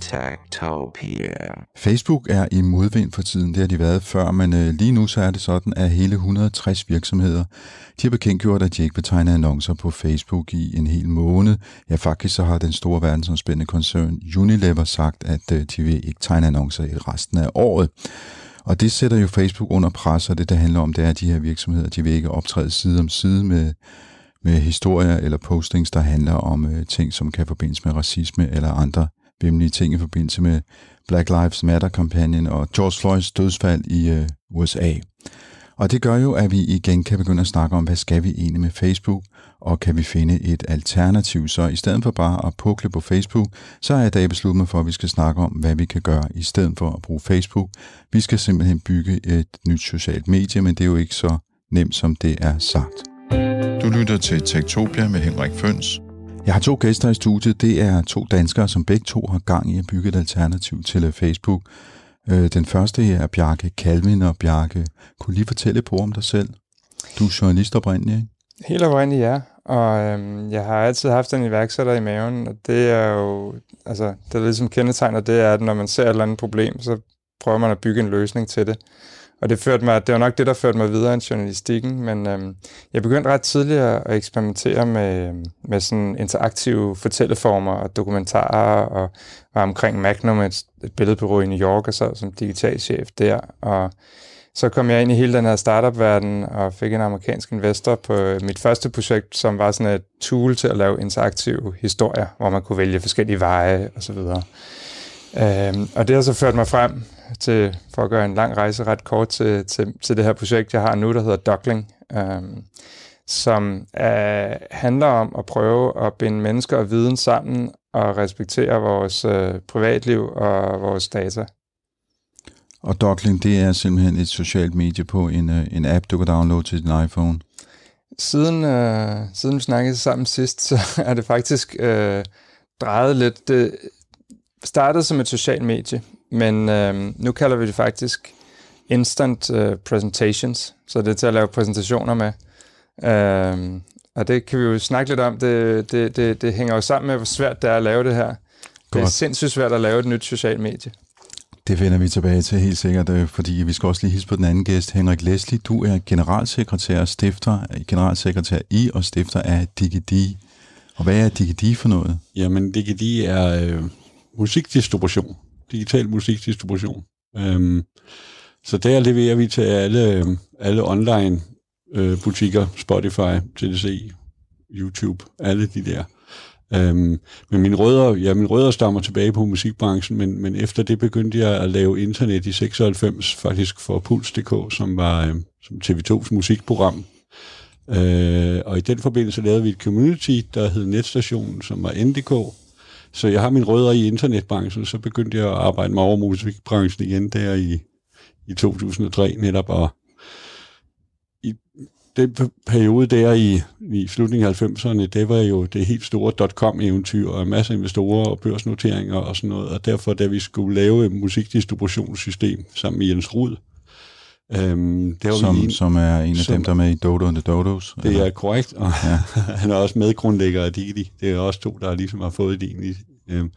Tektopia. Facebook er i modvind for tiden, det har de været før, men øh, lige nu så er det sådan, at hele 160 virksomheder, de har bekendtgjort, at de ikke vil tegne annoncer på Facebook i en hel måned. Ja, faktisk så har den store verdensomspændende koncern Unilever sagt, at øh, de vil ikke tegne annoncer i resten af året. Og det sætter jo Facebook under pres, og det, der handler om, det er, at de her virksomheder, de vil ikke optræde side om side med, med historier eller postings, der handler om øh, ting, som kan forbindes med racisme eller andre vemmelige ting i forbindelse med Black Lives Matter-kampagnen og George Floyds dødsfald i øh, USA. Og det gør jo, at vi igen kan begynde at snakke om, hvad skal vi egentlig med Facebook, og kan vi finde et alternativ. Så i stedet for bare at pukle på Facebook, så er jeg i dag besluttet mig for, at vi skal snakke om, hvad vi kan gøre i stedet for at bruge Facebook. Vi skal simpelthen bygge et nyt socialt medie, men det er jo ikke så nemt, som det er sagt. Du lytter til Tektopia med Henrik Føns. Jeg har to gæster i studiet. Det er to danskere, som begge to har gang i at bygge et alternativ til Facebook. Øh, den første er Bjarke Kalvin, og Bjarke, kunne lige fortælle på om dig selv? Du er journalist oprindeligt, ikke? Helt oprindeligt, ja. Og øhm, jeg har altid haft en iværksætter i maven, og det er jo, altså, det er ligesom kendetegner, det er, at når man ser et eller andet problem, så prøver man at bygge en løsning til det. Og det, førte mig, det var nok det, der førte mig videre end journalistikken, men øhm, jeg begyndte ret tidligt at eksperimentere med, øhm, med sådan interaktive fortælleformer og dokumentarer, og var omkring Magnum, et, et billedbureau i New York, og så som digitalchef der, og så kom jeg ind i hele den her startup-verden og fik en amerikansk investor på øh, mit første projekt, som var sådan et tool til at lave interaktive historier, hvor man kunne vælge forskellige veje osv. Øhm, og det har så ført mig frem til, for at gøre en lang rejse ret kort til, til, til det her projekt, jeg har nu, der hedder Dockling, øhm, som er, handler om at prøve at binde mennesker og viden sammen og respektere vores øh, privatliv og vores data. Og Dockling, det er simpelthen et socialt medie på en, øh, en app, du kan downloade til din iPhone. Siden, øh, siden vi snakkede sammen sidst, så er det faktisk øh, drejet lidt. Det startede som et socialt medie, men øh, nu kalder vi det faktisk Instant øh, Presentations, så det er til at lave præsentationer med. Øh, og det kan vi jo snakke lidt om. Det, det, det, det hænger jo sammen med, hvor svært det er at lave det her. Det er sindssygt svært at lave et nyt socialt medie. Det finder vi tilbage til helt sikkert, øh, fordi vi skal også lige hilse på den anden gæst, Henrik Leslie. Du er generalsekretær og stifter, generalsekretær i og stifter af DigiDi. Og hvad er DigiDi for noget? Jamen, DigiDi er øh, musikdistribution. Digital musikdistribution. Øhm, så der leverer vi til alle, øhm, alle online øh, butikker, Spotify, TDC, YouTube, alle de der. Øhm, men mine rødder, ja, mine rødder stammer tilbage på musikbranchen, men, men efter det begyndte jeg at lave internet i 96, faktisk for Puls.dk, som var øh, som TV2's musikprogram. Øh, og i den forbindelse lavede vi et community, der hed Netstationen, som var NDK. Så jeg har mine rødder i internetbranchen, så begyndte jeg at arbejde med over musikbranchen igen der i, i 2003 netop, og i den periode der i, i slutningen af 90'erne, det var jo det helt store dot-com-eventyr, og en masse investorer og børsnoteringer og sådan noget, og derfor, da vi skulle lave et musikdistributionssystem sammen med Jens Rud, Øhm, det var som, en, som er en af som, dem, der er med i Dodo and the Dodos? Det eller? er korrekt, og ja. han er også medgrundlægger af Digi. Det er også to, der ligesom har fået ideen. I, øhm,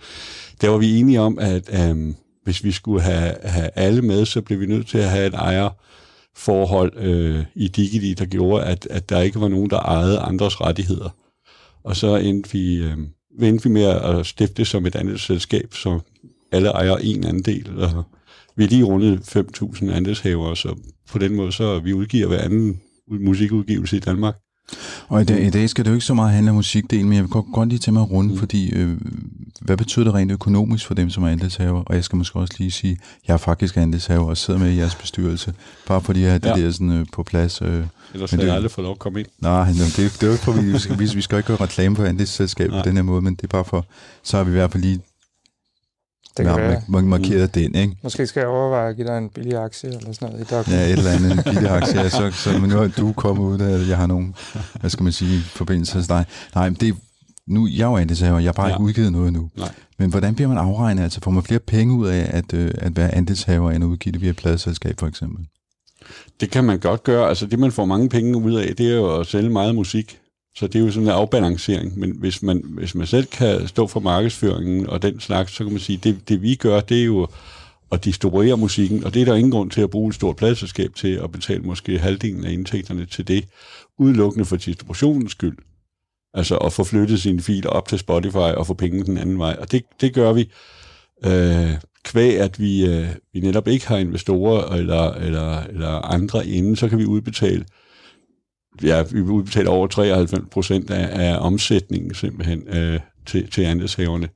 der var vi enige om, at øhm, hvis vi skulle have, have alle med, så blev vi nødt til at have et ejerforhold øh, i Digidi, der gjorde, at, at der ikke var nogen, der ejede andres rettigheder. Og så endte vi, øh, endte vi med at stifte som et andet selskab, så alle ejer en anden del. Og, vi lige rundet 5.000 andelshavere, så på den måde, så vi udgiver hver anden musikudgivelse i Danmark. Og i dag, i dag skal det jo ikke så meget handle om musikdelen, men jeg vil godt, godt lige til mig at runde, mm. fordi øh, hvad betyder det rent økonomisk for dem, som er andelshaver? Og jeg skal måske også lige sige, jeg er faktisk andelshaver og sidder med i jeres bestyrelse, bare fordi jeg har det ja. der sådan, øh, på plads. Øh, Ellers havde jeg aldrig fået lov at komme ind. Nej, det, det, det er jo ikke for, vi, skal, vi, vi skal ikke gøre reklame på andelsselskab på den her måde, men det er bare for, så har vi i hvert fald lige Det kan være. Mar- markeret den, ikke? Måske skal jeg overveje at give dig en billig aktie eller sådan noget i Doc. Ja, et eller andet en billig aktie, ja, så, så men nu er du kommet ud af, at jeg har nogen, hvad skal man sige, forbindelse til dig. Nej, men det, nu, jeg er jo andelshaver, jeg har bare Ja. ikke udgivet noget nu. Nej. Men hvordan bliver man afregnet? Altså får man flere penge ud af at, øh, at være andelshaver, end at udgive det via et pladeselskab for eksempel? Det kan man godt gøre. Altså det, man får mange penge ud af, det er jo at sælge meget musik. Så det er jo sådan en afbalancering. Men hvis man, hvis man selv kan stå for markedsføringen og den slags, så kan man sige, det, det vi gør, det er jo at distribuere musikken, og det er der ingen grund til at bruge et stort pladselskab til at betale måske halvdelen af indtægterne til det, udelukkende for distributionens skyld. Altså at få flyttet sine filer op til Spotify og få penge den anden vej. Og det, det gør vi øh, kvæg, at vi, øh, vi netop ikke har investorer eller, eller, eller andre inden, så kan vi udbetale ja, vi udbetaler over 93 procent af, af omsætningen simpelthen øh, til, til andelshaverne.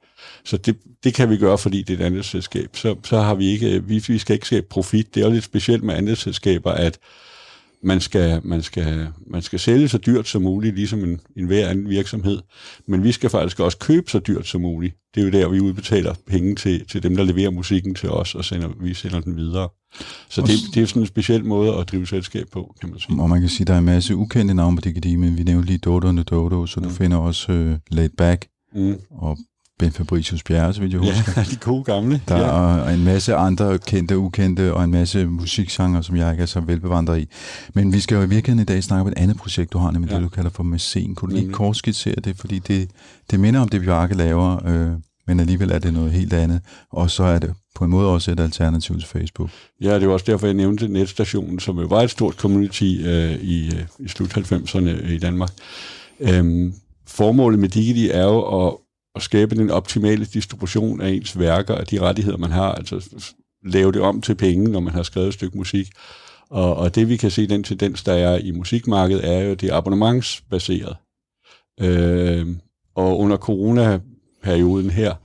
Så det, det kan vi gøre, fordi det er et andelsselskab. Så, så har vi ikke, vi, vi skal ikke skabe profit. Det er jo lidt specielt med andelsselskaber, at man skal, man skal, man skal sælge så dyrt som muligt, ligesom en, en hver anden virksomhed. Men vi skal faktisk også købe så dyrt som muligt. Det er jo der, vi udbetaler penge til, til dem, der leverer musikken til os, og sender, vi sender den videre. Så det, det er sådan en speciel måde at drive selskab på, kan man sige. Og man kan sige, at der er en masse ukendte navne på DGD, men vi nævnte lige Dodo og Dodo, så du finder også øh, Laid Back Mm. og Ben Fabricius Bjerre, så vidt jeg husker. Ja, de gode gamle. Der ja. er en masse andre kendte ukendte, og en masse musikgenre, som jeg ikke er så velbevandret i. Men vi skal jo i virkeligheden i dag snakke om et andet projekt, du har, nemlig ja. Det, du kalder for Mæcen. Kunne du lige kort skitsere det? Fordi det, det minder om det, Bjarke laver, øh, men alligevel er det noget helt andet. Og så er det på en måde også et alternativ til Facebook. Ja, det var også derfor, jeg nævnte netstationen, som jo var et stort community øh, i, øh, i slut 90'erne i Danmark. Øhm, formålet med Digidi er jo at, at skabe den optimale distribution af ens værker, og de rettigheder, man har, altså lave det om til penge, når man har skrevet et stykke musik. Og, og det vi kan se, den tendens, der er i musikmarkedet, er jo, det er abonnementsbaseret. Øh, og under coronaperioden her,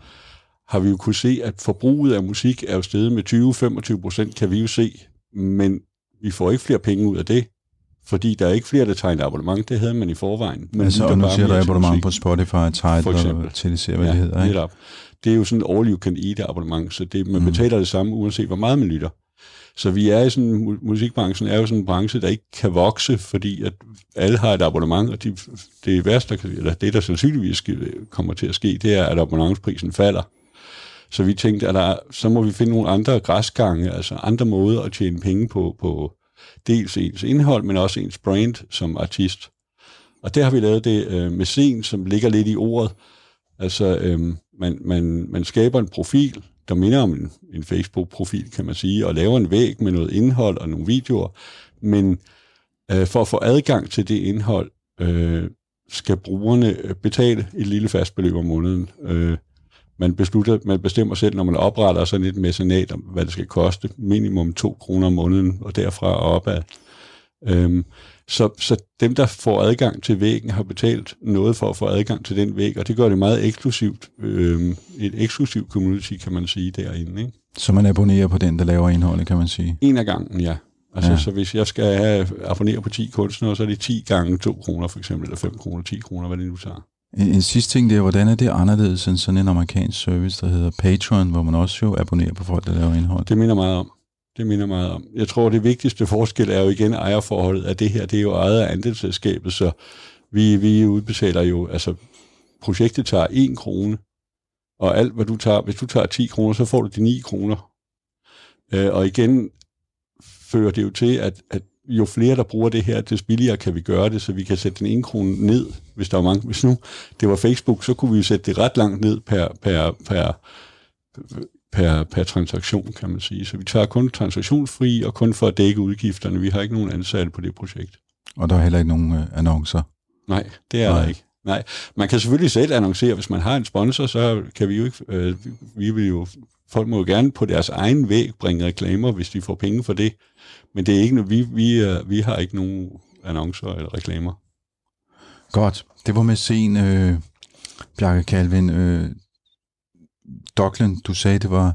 har vi jo kunne se, at forbruget af musik er jo steget med 20-25 procent, kan vi jo se, men vi får ikke flere penge ud af det, fordi der er ikke flere, der tegner abonnement. Det havde man i forvejen. Men altså, og nu siger der abonnement musik. på Spotify, Tidal eksempel. og TDC, hvad ja, det hedder. Ikke? netop. Det er jo sådan all you can eat abonnement, så det, man Mm. betaler det samme, uanset hvor meget man lytter. Så vi er i sådan, mu- musikbranchen er jo sådan en branche, der ikke kan vokse, fordi at alle har et abonnement, og de, det værste, der kan- eller det, der sandsynligvis kommer til at ske, det er, at abonnementsprisen falder. Så vi tænkte, at der, så må vi finde nogle andre græsgange, altså andre måder at tjene penge på, på dels ens indhold, men også ens brand som artist. Og der har vi lavet det øh, med scen, som ligger lidt i ordet. Altså, øh, man, man, man skaber en profil, der minder om en, en Facebook-profil, kan man sige, og laver en væg med noget indhold og nogle videoer. Men øh, for at få adgang til det indhold, øh, skal brugerne øh, betale et lille fast beløb om måneden. Øh, man, beslutter, man bestemmer selv, når man opretter sådan et mæssenat, om hvad det skal koste. Minimum 2 kroner om måneden, og derfra og opad. Øhm, så, så dem, der får adgang til væggen, har betalt noget for at få adgang til den væg, og det gør det meget eksklusivt. Øhm, et eksklusivt community, kan man sige, derinde. Ikke? Så man abonnerer på den, der laver indholdet, kan man sige. En af gangen, ja. Altså, ja. så hvis jeg skal have, abonnere på 10 kunstnere, så er det 10 gange 2 kroner for eksempel, eller 5 kroner, 10 kroner, hvad det nu tager. En, en sidste ting der, hvordan er det anderledes end sådan en amerikansk service, der hedder Patreon, hvor man også jo abonnerer på folk, der laver indhold? Det minder meget om. Det minder meget om. Jeg tror, det vigtigste forskel er jo igen ejerforholdet, at det her, det er jo ejet af andelsselskabet, så vi, vi udbetaler jo, altså projektet tager 1 krone, og alt hvad du tager, hvis du tager 10 kroner, så får du de 9 kroner. Øh, og igen fører det jo til, at, at jo flere, der bruger det her, des billigere kan vi gøre det, så vi kan sætte den ene krone ned, hvis der er mange. Hvis nu det var Facebook, så kunne vi jo sætte det ret langt ned per, per, per, per, per transaktion, kan man sige. Så vi tager kun transaktionsfri, og kun for at dække udgifterne. Vi har ikke nogen ansatte på det projekt. Og der er heller ikke nogen øh, annoncer. Nej, det er Nej. der ikke. Nej, man kan selvfølgelig selv annoncere, hvis man har en sponsor, så kan vi jo ikke, øh, vi vil jo, folk må jo gerne på deres egen væg bringe reklamer, hvis de får penge for det. Men det er ikke, vi, vi, øh, vi har ikke nogen annoncer eller reklamer. Godt. Det var med scen, øh, Bjarke Calvin. Øh, Dockland, du sagde, det var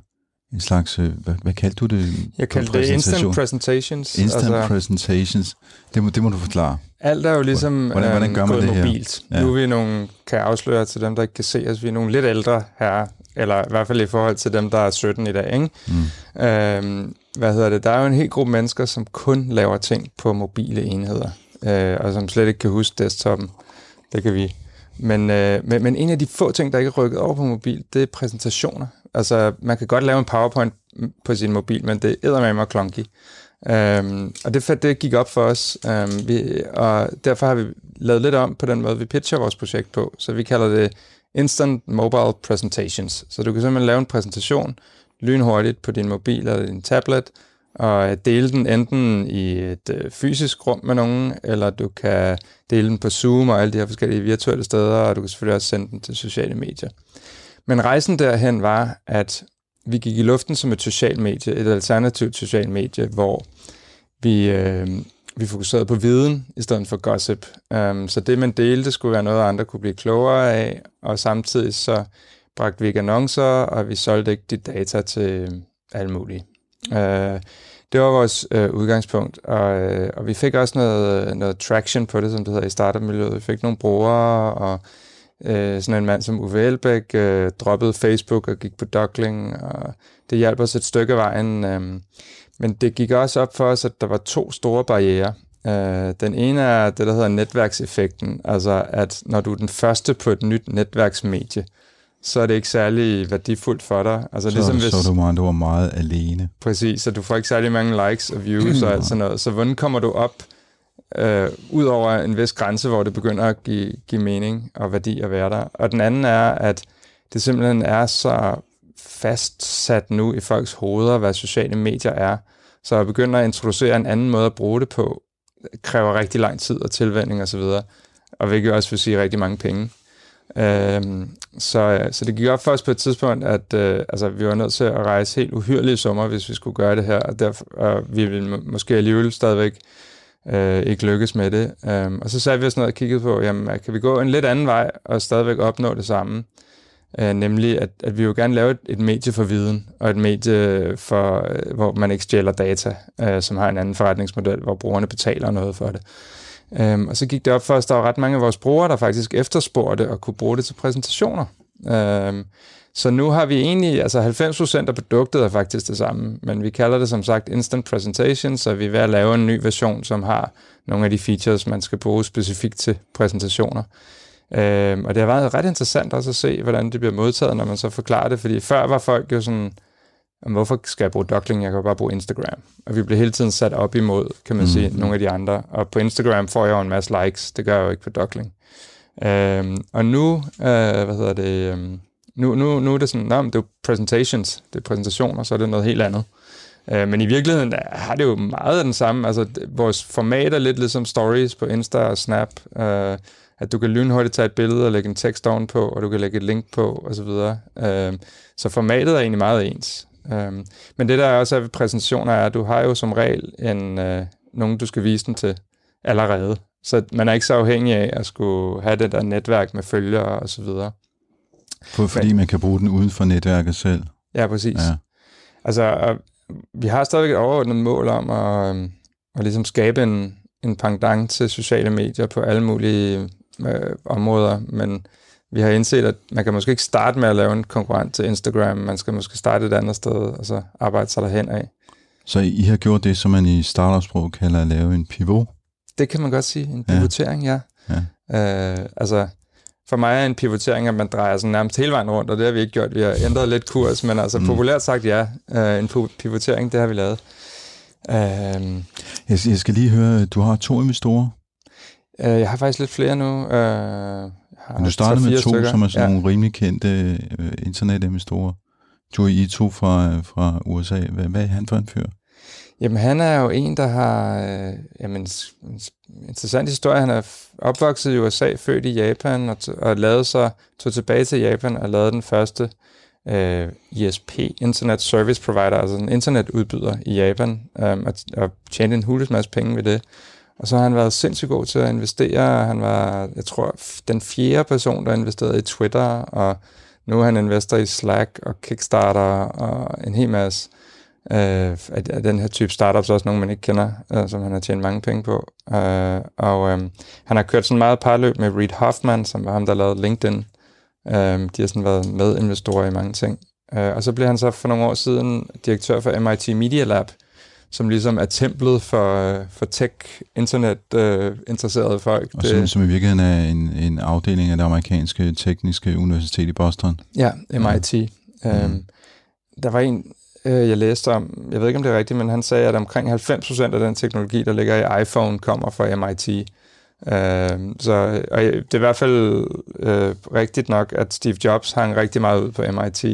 en slags, øh, hvad, hvad kaldte du det? Jeg på kalder det instant presentations. Instant altså, presentations. Det må, det må du forklare. alt er jo ligesom Hvordan- hvordan øhm, gør man gået det her? mobilt. Ja. Ja. Nu er vi nogle, kan jeg afsløre til dem, der ikke kan se os, vi er nogle lidt ældre herrer, eller i hvert fald i forhold til dem, der er 17 i dag. Ikke? Mm. Øhm, hvad hedder det? Der er jo en hel gruppe mennesker, som kun laver ting på mobile enheder, øh, og som slet ikke kan huske desktopen. Det kan vi. Men, øh, men, men en af de få ting, der ikke er rykket over på mobil, det er præsentationer. Altså, man kan godt lave en PowerPoint på sin mobil, men det er mig klonky. Øhm, og det, det gik op for os, øhm, vi, og derfor har vi lavet lidt om på den måde, vi pitcher vores projekt på. Så vi kalder det Instant Mobile Presentations. Så du kan simpelthen lave en præsentation lynhurtigt på din mobil eller din tablet, og øh, dele den enten i et øh, fysisk rum med nogen, eller du kan dele den på Zoom og alle de her forskellige virtuelle steder, og du kan selvfølgelig også sende den til sociale medier. Men rejsen derhen var, at vi gik i luften som et socialt medie, et alternativt socialt medie, hvor vi, øh, vi fokuserede på viden i stedet for gossip. Um, så det, man delte, skulle være noget, andre kunne blive klogere af, og samtidig så bragte vi ikke annoncer, og vi solgte ikke de data til alle mulige. Uh, det var vores uh, udgangspunkt, og, uh, og vi fik også noget, noget traction på det, som det hedder i startup-miljøet. Vi fik nogle brugere, og uh, sådan en mand som Uwe Elbæk uh, droppede Facebook og gik på Duckling, og det hjalp os et stykke vejen. Um, men det gik også op for os, at der var to store barriere. Uh, den ene er det, der hedder netværkseffekten, altså at når du er den første på et nyt netværksmedie, så er det ikke særlig værdifuldt for dig. Altså, så, ligesom hvis, så du, meget, du var meget alene. Præcis, så du får ikke særlig mange likes og views og alt sådan noget. Så hvordan kommer du op uh, ud over en vis grænse, hvor det begynder at give, give mening og værdi at være der? Og den anden er, at det simpelthen er så fastsat nu i folks hoveder, hvad sociale medier er. Så at begynde at introducere en anden måde at bruge det på, kræver rigtig lang tid og tilvænding osv., og, og hvilket også vil sige rigtig mange penge. Øhm, så, øh, så det gik op for os på et tidspunkt, at øh, altså, vi var nødt til at rejse helt uhyrlige summer, hvis vi skulle gøre det her, og, derfor, og vi ville måske alligevel stadigvæk øh, ikke lykkes med det. Øhm, og så satte vi os ned og kiggede på, jamen, kan vi gå en lidt anden vej og stadigvæk opnå det samme? øh, nemlig at, at vi jo gerne lave et, et medie for viden, og et medie, for, øh, hvor man ikke stjæler data, øh, som har en anden forretningsmodel, hvor brugerne betaler noget for det. Øhm, og så gik det op for os, der var ret mange af vores brugere, der faktisk efterspurgte og kunne bruge det til præsentationer. Øhm, så nu har vi egentlig, altså 90% af produktet er faktisk det samme, men vi kalder det som sagt Instant Presentation, så vi er ved at lave en ny version, som har nogle af de features, man skal bruge specifikt til præsentationer. Øhm, og det har været ret interessant også at se, hvordan det bliver modtaget, når man så forklarer det, fordi før var folk jo sådan, hvorfor skal jeg bruge Duckling? Jeg kan jo bare bruge Instagram. Og vi bliver hele tiden sat op imod, kan man mm. sige, nogle af de andre. Og på Instagram får jeg jo en masse likes, det gør jeg jo ikke på Duckling. Øhm, og nu, øh, hvad hedder det, øhm, nu, nu, nu er det sådan, nah, det er presentations, det er præsentationer, så er det noget helt andet. Øh, men i virkeligheden har det jo meget af den samme, altså vores format er lidt ligesom stories på Insta og Snap, øh, at du kan lynhurtigt tage et billede og lægge en tekst ovenpå, og du kan lægge et link på, osv. Så, øhm, så formatet er egentlig meget ens. Øhm, men det der også er ved præsentationer er, at du har jo som regel en, øh, nogen, du skal vise den til allerede. Så man er ikke så afhængig af at skulle have det der netværk med følgere og så videre. For, fordi Men, man kan bruge den uden for netværket selv. Ja, præcis. Ja. Altså, vi har stadig et overordnet mål om at, øhm, at ligesom skabe en, en pendant til sociale medier på alle mulige øh, områder, men vi har indset, at man kan måske ikke starte med at lave en konkurrent til Instagram, man skal måske starte et andet sted, og så arbejde sig derhen af. Så I har gjort det, som man i startup-sprog kalder at lave en pivot? Det kan man godt sige, en pivotering, ja. ja. ja. Øh, altså, for mig er en pivotering, at man drejer sådan nærmest hele vejen rundt, og det har vi ikke gjort. Vi har ændret lidt kurs, men altså mm. populært sagt ja, øh, en pivotering, det har vi lavet. Øh, jeg, jeg skal lige høre, du har to investorer. Øh, jeg har faktisk lidt flere nu. Øh, Men du startede med to, stykker. som er sådan ja. nogle rimelig kendte uh, internetinvestorer. Du er I to fra, fra USA. Hvad, hvad er han for en fyr? Jamen, han er jo en, der har øh, jamen, en interessant historie. Han er opvokset i USA, født i Japan, og, og lavede sig, tog tilbage til Japan og lavede den første øh, ISP, Internet Service Provider, altså en internetudbyder i Japan, øh, og, og tjente en hulens masse penge ved det. Og så har han været sindssygt god til at investere. Han var, jeg tror, den fjerde person, der investerede i Twitter, og nu er han investor i Slack og Kickstarter og en hel masse øh, af den her type startups, også nogle, man ikke kender, øh, som han har tjent mange penge på. Øh, og øh, han har kørt sådan meget parløb med Reid Hoffman, som var ham, der lavede LinkedIn. Øh, de har sådan været medinvestorer i mange ting. Øh, og så blev han så for nogle år siden direktør for MIT Media Lab, som ligesom er templet for, for tech-internet-interesserede øh, folk. Og som, det, som i virkeligheden er en, en afdeling af det amerikanske tekniske universitet i Boston. Ja, MIT. Mm. Øhm, der var en, øh, jeg læste om, jeg ved ikke om det er rigtigt, men han sagde, at omkring 90% af den teknologi, der ligger i iPhone, kommer fra MIT. Øh, så og det er i hvert fald øh, rigtigt nok, at Steve Jobs hang rigtig meget ud på MIT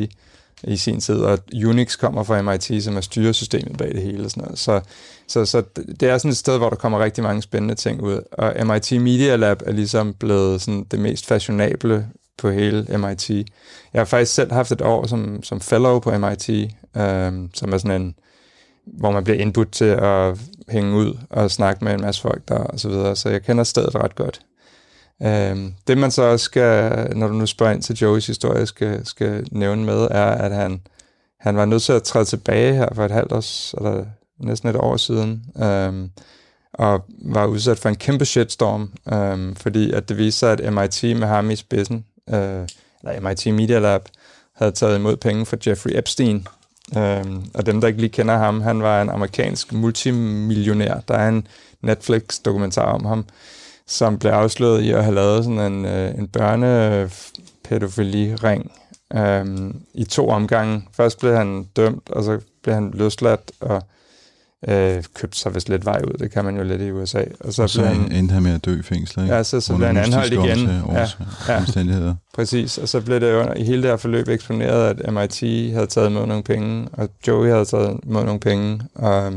i sin tid, og Unix kommer fra MIT, som er styresystemet bag det hele. Og sådan noget. Så, så, så det er sådan et sted, hvor der kommer rigtig mange spændende ting ud. Og MIT Media Lab er ligesom blevet sådan det mest fashionable på hele MIT. Jeg har faktisk selv haft et år som, som fellow på MIT, øhm, som er sådan en, hvor man bliver indbudt til at hænge ud og snakke med en masse folk der og så videre. Så jeg kender stedet ret godt. Øhm, det man så også skal, når du nu spørger ind til Joeys historie, skal, skal nævne med, er, at han, han var nødt til at træde tilbage her for et halvt år, eller næsten et år siden, øhm, og var udsat for en kæmpe shitstorm, øhm, fordi at det viste sig, at MIT med ham i spidsen, øh, eller MIT Media Lab, havde taget imod penge fra Jeffrey Epstein. Øhm, og dem, der ikke lige kender ham, han var en amerikansk multimillionær. Der er en Netflix-dokumentar om ham, som blev afsløret i at have lavet sådan en, øh, en børnepædofili-ring øhm, i to omgange. Først blev han dømt, og så blev han løsladt, og øh, købte sig vist lidt vej ud. Det kan man jo lidt i USA. Og så, og så han, endte han med at dø i fængsel, ikke? Ja, så, så blev han anholdt igen. Ja, ja, omstændigheder. Præcis, og så blev det under, i hele det her forløb eksponeret, at MIT havde taget imod nogle penge, og Joey havde taget imod nogle penge, og,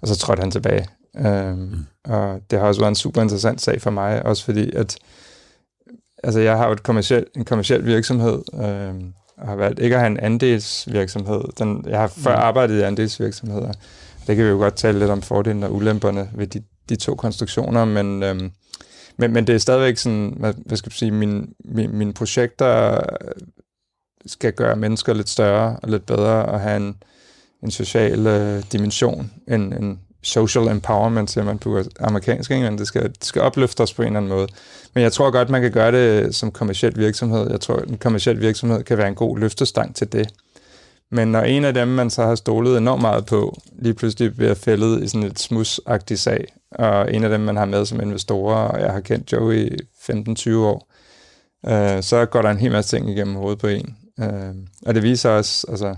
og så trådte han tilbage. Um, mm. Og det har også været en super interessant sag for mig, også fordi, at altså, jeg har jo et kommersiel, en kommersiel virksomhed, øhm, og har valgt ikke at have en andelsvirksomhed. Den, jeg har før mm. arbejdet i andelsvirksomheder. Det kan vi jo godt tale lidt om fordelene og ulemperne ved de, de to konstruktioner, men, øhm, men, men det er stadigvæk sådan, hvad, hvad skal jeg sige, mine min, min projekter skal gøre mennesker lidt større og lidt bedre og have en, en social øh, dimension end, end social empowerment, siger man på amerikansk, ikke? det skal, det skal opløfte os på en eller anden måde. Men jeg tror godt, man kan gøre det som kommersiel virksomhed. Jeg tror, at en kommersiel virksomhed kan være en god løftestang til det. Men når en af dem, man så har stolet enormt meget på, lige pludselig bliver fældet i sådan et smusagtig sag, og en af dem, man har med som investorer, og jeg har kendt Joe i 15-20 år, øh, så går der en hel masse ting igennem hovedet på en. Øh, og det viser også, altså,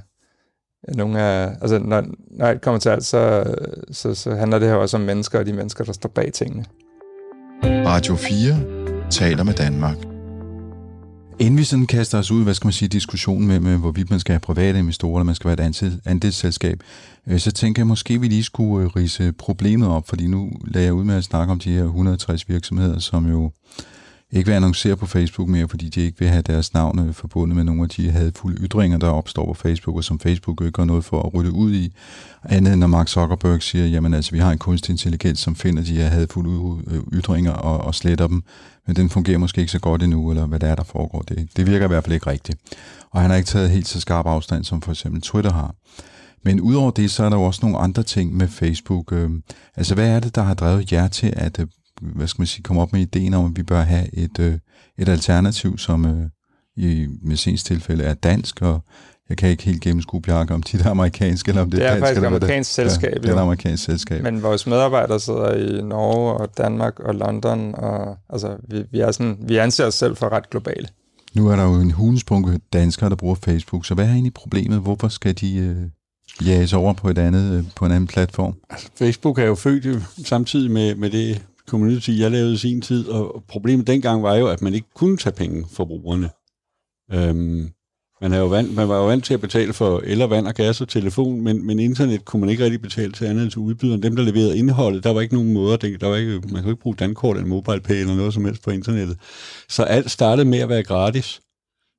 nogle af, altså når, når alt kommer til alt, så, så, så handler det her også om mennesker og de mennesker, der står bag tingene. Radio 4 taler med Danmark. Inden vi sådan kaster os ud, hvad skal man sige, diskussionen med, med hvorvidt man skal have private investorer, eller man skal være et andelsselskab, øh, så tænker jeg måske, at vi lige skulle øh, rise problemet op, fordi nu lader jeg ud med at snakke om de her 160 virksomheder, som jo ikke vil annoncere på Facebook mere, fordi de ikke vil have deres navn øh, forbundet med nogle af de hadfulde ytringer, der opstår på Facebook, og som Facebook ikke gør noget for at rydde ud i. Andet end når Mark Zuckerberg siger, jamen altså, vi har en kunstig intelligens, som finder de her hadfulde øh, ytringer og, og sletter dem, men den fungerer måske ikke så godt endnu, eller hvad der er, der foregår. Det, det virker i hvert fald ikke rigtigt. Og han har ikke taget helt så skarp afstand, som for eksempel Twitter har. Men udover det, så er der jo også nogle andre ting med Facebook. Øhm. Altså, hvad er det, der har drevet jer til at øh, hvad skal man sige, komme op med ideen om, at vi bør have et, øh, et alternativ, som øh, i Messens tilfælde er dansk, og jeg kan ikke helt gennemskue, Bjarke, om de er amerikanske, eller om det, det er, dansk. faktisk et amerikansk det. selskab, ja, det er et amerikansk selskab. Men vores medarbejdere sidder i Norge og Danmark og London, og altså, vi, vi, er sådan, vi anser os selv for ret globale. Nu er der jo en hundesprunke danskere, der bruger Facebook, så hvad er egentlig problemet? Hvorfor skal de øh, jages over på, et andet, øh, på en anden platform? Altså, Facebook er jo født samtidig med, med det community, jeg lavede i sin tid, og problemet dengang var jo, at man ikke kunne tage penge fra brugerne. Øhm, man, er jo vant, man var jo vant til at betale for el og vand og gas og telefon, men, men internet kunne man ikke rigtig betale til andet end til udbyderen. Dem, der leverede indholdet, der var ikke nogen måder, der var ikke, man kunne ikke bruge dankort eller MobilePay eller noget som helst på internettet. Så alt startede med at være gratis,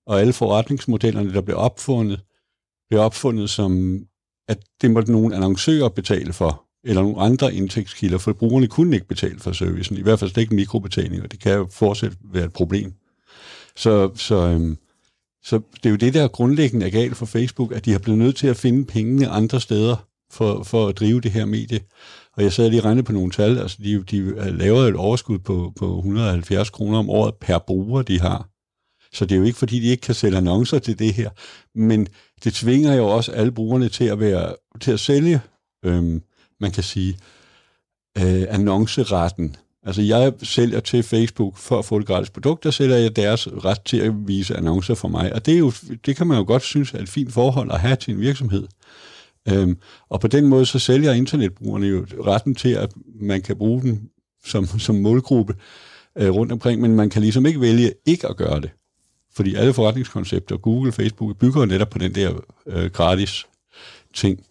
og alle forretningsmodellerne, der blev opfundet, blev opfundet som, at det måtte nogle annoncører betale for eller nogle andre indtægtskilder, for brugerne kunne ikke betale for servicen, i hvert fald ikke mikrobetaling, og det kan jo fortsat være et problem. Så, så, øhm, så det er jo det, der grundlæggende er galt for Facebook, at de har blevet nødt til at finde pengene andre steder for, for at drive det her medie. Og jeg sad lige og regnede på nogle tal, altså de, de laver et overskud på, på 170 kroner om året per bruger, de har. Så det er jo ikke, fordi de ikke kan sælge annoncer til det her, men det tvinger jo også alle brugerne til at, være, til at sælge, øhm, man kan sige, øh, annonceretten. Altså jeg sælger til Facebook for at få et gratis produkt, der sælger jeg deres ret til at vise annoncer for mig. Og det, er jo, det kan man jo godt synes er et fint forhold at have til en virksomhed. Øhm, og på den måde så sælger internetbrugerne jo retten til, at man kan bruge den som, som målgruppe øh, rundt omkring, men man kan ligesom ikke vælge ikke at gøre det. Fordi alle forretningskoncepter, Google, Facebook, bygger netop på den der øh, gratis ting.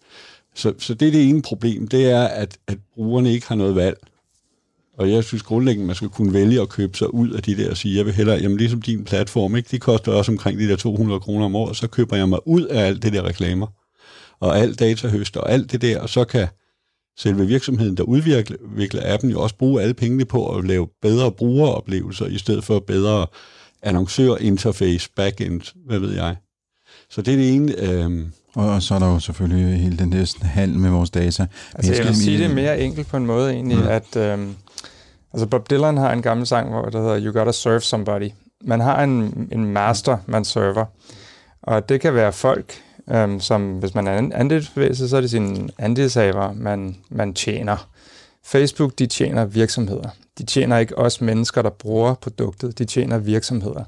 Så, så det er det ene problem, det er, at, at brugerne ikke har noget valg. Og jeg synes grundlæggende, man skal kunne vælge at købe sig ud af de der og sige, jeg vil hellere, jamen ligesom din platform, ikke? det koster også omkring de der 200 kroner om året, så køber jeg mig ud af alt det der reklamer, og alt datahøst og alt det der, og så kan selve virksomheden, der udvikler appen, jo også bruge alle pengene på at lave bedre brugeroplevelser, i stedet for bedre annoncør-interface, backend, hvad ved jeg. Så det er det ene. Øh, og så er der jo selvfølgelig hele den der handel med vores data. Altså, jeg, jeg vil sige det mere enkelt på en måde egentlig, mm. at øhm, altså Bob Dylan har en gammel sang, hvor der hedder You Gotta Serve Somebody. Man har en, en master, man server. Og det kan være folk, øhm, som hvis man er andelsbevægelse, så er det sine andelshaver, man, man tjener. Facebook, de tjener virksomheder. De tjener ikke os mennesker, der bruger produktet. De tjener virksomheder.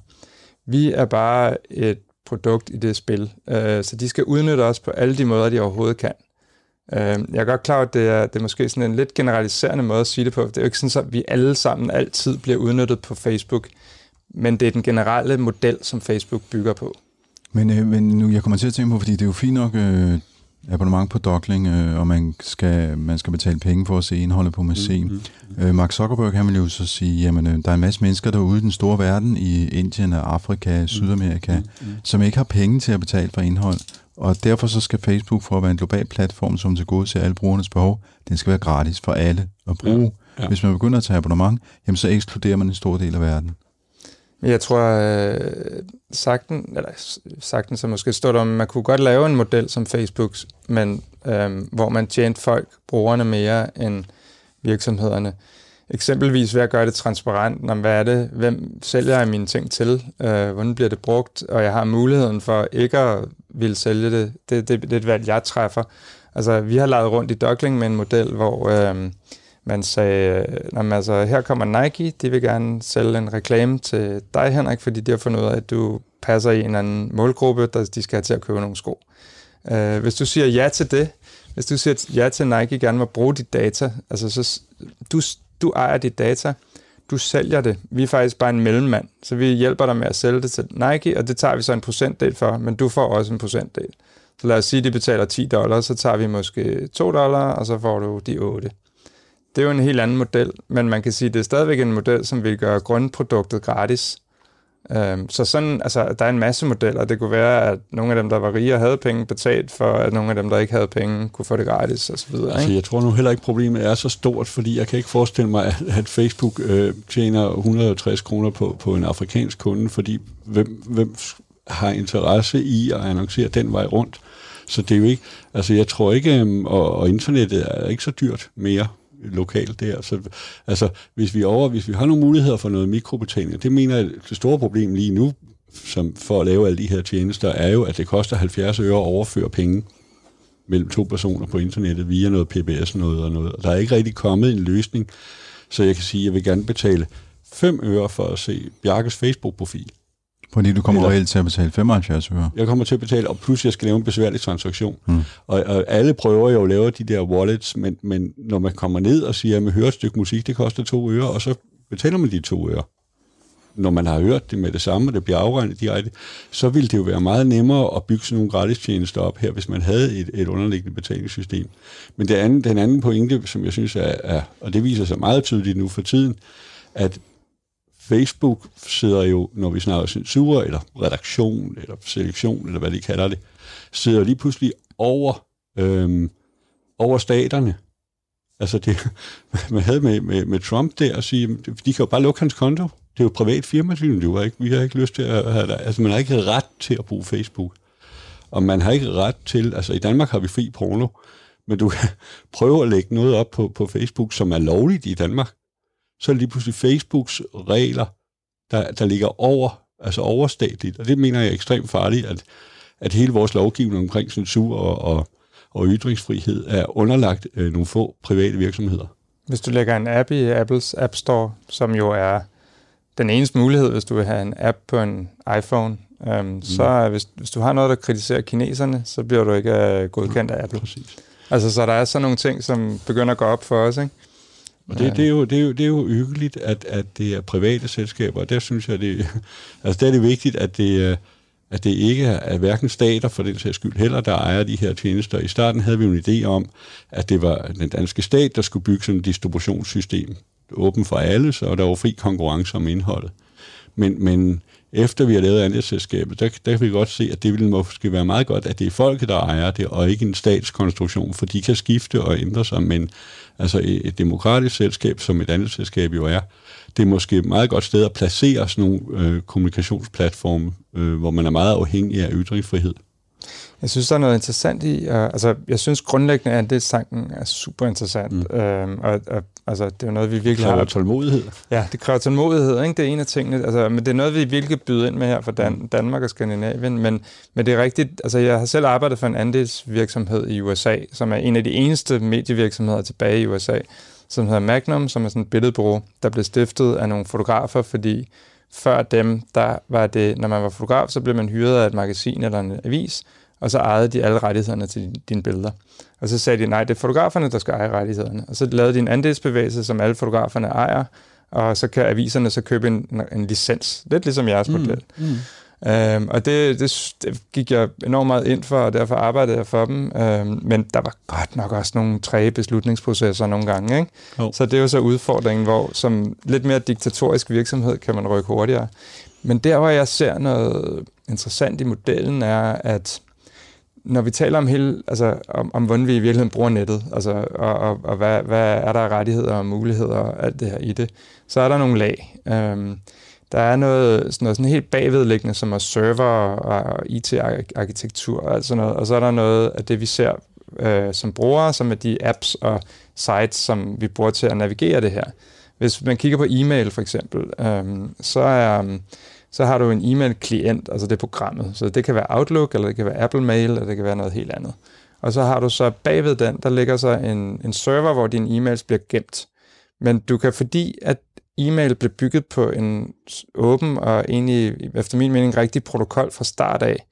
Vi er bare et produkt i det spil. Øh, så de skal udnytte os på alle de måder, de overhovedet kan. Øh, jeg er godt klar at det er, det er måske sådan en lidt generaliserende måde at sige det på. Det er jo ikke sådan, at vi alle sammen altid bliver udnyttet på Facebook, men det er den generelle model, som Facebook bygger på. Men, øh, men nu, jeg kommer til at tænke på, fordi det er jo fint nok øh, abonnement på Dockling, øh, og man skal, man skal betale penge for at se indholdet på museum. Mm-hmm. Øh, Mark Zuckerberg han vil jo så sige, jamen øh, der er en masse mennesker derude i den store verden, i Indien og Afrika, Sydamerika, mm-hmm. som ikke har penge til at betale for indhold. Og derfor så skal Facebook, for at være en global platform, som til gode ser alle brugernes behov, den skal være gratis for alle at bruge. Ja, ja. Hvis man begynder at tage abonnement, jamen så ekskluderer man en stor del af verden. Jeg tror, øh, sagten, eller sagten så måske stod om, man kunne godt lave en model som Facebook, men øh, hvor man tjente folk, brugerne mere end virksomhederne. Eksempelvis ved at gøre det transparent, om hvad er det, hvem sælger jeg mine ting til, øh, hvordan bliver det brugt, og jeg har muligheden for ikke at ville sælge det. Det, det, det er et valg, jeg træffer. Altså, vi har lavet rundt i Dockling med en model, hvor øh, man sagde, man, altså, her kommer Nike, de vil gerne sælge en reklame til dig, Henrik, fordi de har fundet ud af, at du passer i en eller anden målgruppe, der de skal have til at købe nogle sko. Uh, hvis du siger ja til det, hvis du siger ja til, at Nike gerne vil bruge dit data, altså så, du, du ejer dit data, du sælger det. Vi er faktisk bare en mellemmand, så vi hjælper dig med at sælge det til Nike, og det tager vi så en procentdel for, men du får også en procentdel. Så lad os sige, at de betaler 10 dollars, så tager vi måske 2 dollar, og så får du de 8. Det er jo en helt anden model, men man kan sige, at det er stadigvæk en model, som vil gøre grundproduktet gratis. Øhm, så sådan, altså, der er en masse modeller. Det kunne være, at nogle af dem, der var rige og havde penge, betalt for, at nogle af dem, der ikke havde penge, kunne få det gratis osv. Altså, jeg tror nu heller ikke, problemet er så stort, fordi jeg kan ikke forestille mig, at Facebook øh, tjener 160 kroner på, på en afrikansk kunde, fordi hvem, hvem har interesse i at annoncere den vej rundt? Så det er jo ikke, altså jeg tror ikke, øhm, og, og internettet er ikke så dyrt mere lokalt der. Så, altså, hvis vi, over, hvis vi har nogle muligheder for noget mikrobetaling, det mener jeg, det store problem lige nu, som for at lave alle de her tjenester, er jo, at det koster 70 øre at overføre penge mellem to personer på internettet via noget PBS noget og noget. Og der er ikke rigtig kommet en løsning, så jeg kan sige, at jeg vil gerne betale 5 øre for at se Bjarkes Facebook-profil. Fordi du kommer reelt til at betale 75 øre. Jeg kommer til at betale, og plus jeg skal lave en besværlig transaktion. Hmm. Og, og alle prøver jo at lave de der wallets, men, men når man kommer ned og siger, at man hører et stykke musik, det koster to øre, og så betaler man de to øre. Når man har hørt det med det samme, og det bliver afregnet direkte, så ville det jo være meget nemmere at bygge sådan nogle gratis tjenester op her, hvis man havde et, et underliggende betalingssystem. Men det anden, den anden pointe, som jeg synes er, er, og det viser sig meget tydeligt nu for tiden, at Facebook sidder jo, når vi snakker censur, eller redaktion, eller selektion, eller hvad de kalder det, sidder lige pludselig over, øhm, over staterne. Altså det, man havde med, med, med Trump der at sige, de kan jo bare lukke hans konto. Det er jo privat firma, det var ikke, vi har ikke lyst til at have det. Altså man har ikke ret til at bruge Facebook. Og man har ikke ret til, altså i Danmark har vi fri porno, men du kan prøve at lægge noget op på, på Facebook, som er lovligt i Danmark så er det lige pludselig Facebooks regler, der, der ligger over altså overstatligt, og det mener jeg er ekstremt farligt, at, at hele vores lovgivning omkring censur og, og, og ytringsfrihed er underlagt øh, nogle få private virksomheder. Hvis du lægger en app i Apples App Store, som jo er den eneste mulighed, hvis du vil have en app på en iPhone, øhm, mm. så hvis, hvis du har noget, der kritiserer kineserne, så bliver du ikke øh, godkendt af Apple. Præcis. Altså, så der er sådan nogle ting, som begynder at gå op for os, ikke? Og det, det, er jo, det, er jo, det er jo hyggeligt, at, at det er private selskaber, og der synes jeg, det, altså der er det vigtigt, at det, er- at det ikke er hverken stater for den sags skyld heller, der ejer de her tjenester. I starten havde vi jo en idé om, at det var den danske stat, der skulle bygge sådan et distributionssystem, åben for alle, så der var fri konkurrence om indholdet. Men, men efter vi har lavet andelsselskabet, der, der kan vi godt se, at det ville måske være meget godt, at det er folket, der ejer det, og ikke en statskonstruktion, for de kan skifte og ændre sig, men altså et, demokratisk selskab, som et andelsselskab jo er, det er måske et meget godt sted at placere sådan nogle øh, kommunikationsplatforme, øh, hvor man er meget afhængig af ytringsfrihed. Jeg synes, der er noget interessant i, uh, altså jeg synes grundlæggende, at det sangen er super interessant, mm. øhm, og, og altså, det er jo noget, vi virkelig har... tålmodighed. Ja, det kræver tålmodighed, ikke? det er en af tingene, altså, men det er noget, vi virkelig byder ind med her for Dan- Danmark og Skandinavien, men, men det er rigtigt, altså jeg har selv arbejdet for en andelsvirksomhed i USA, som er en af de eneste medievirksomheder tilbage i USA, som hedder Magnum, som er sådan et billedbureau, der blev stiftet af nogle fotografer, fordi før dem, der var det, når man var fotograf, så blev man hyret af et magasin eller en avis, og så ejede de alle rettighederne til dine billeder. Og så sagde de, nej, det er fotograferne, der skal eje rettighederne. Og så lavede de en andelsbevægelse, som alle fotograferne ejer, og så kan aviserne så købe en, en, en licens. Lidt ligesom jeres model. Mm. Øhm, og det, det, det gik jeg enormt meget ind for, og derfor arbejdede jeg for dem. Øhm, men der var godt nok også nogle træge beslutningsprocesser nogle gange. Ikke? Jo. Så det er jo så udfordringen, hvor som lidt mere diktatorisk virksomhed kan man rykke hurtigere. Men der, hvor jeg ser noget interessant i modellen, er, at når vi taler om hele, altså om, om hvordan vi i virkeligheden bruger nettet, altså, og, og, og hvad, hvad er der af rettigheder og muligheder og alt det her i det, så er der nogle lag. Øhm, der er noget sådan, noget sådan helt bagvedliggende, som er server og IT-arkitektur og alt sådan noget, og så er der noget af det, vi ser øh, som brugere, som er de apps og sites, som vi bruger til at navigere det her. Hvis man kigger på e-mail for eksempel, øhm, så er Øh, så har du en e-mail-klient, altså det er programmet. Så det kan være Outlook, eller det kan være Apple Mail, eller det kan være noget helt andet. Og så har du så bagved den, der ligger så en, en server, hvor dine e-mails bliver gemt. Men du kan, fordi at e-mail blev bygget på en åben og egentlig, efter min mening, rigtig protokol fra start af,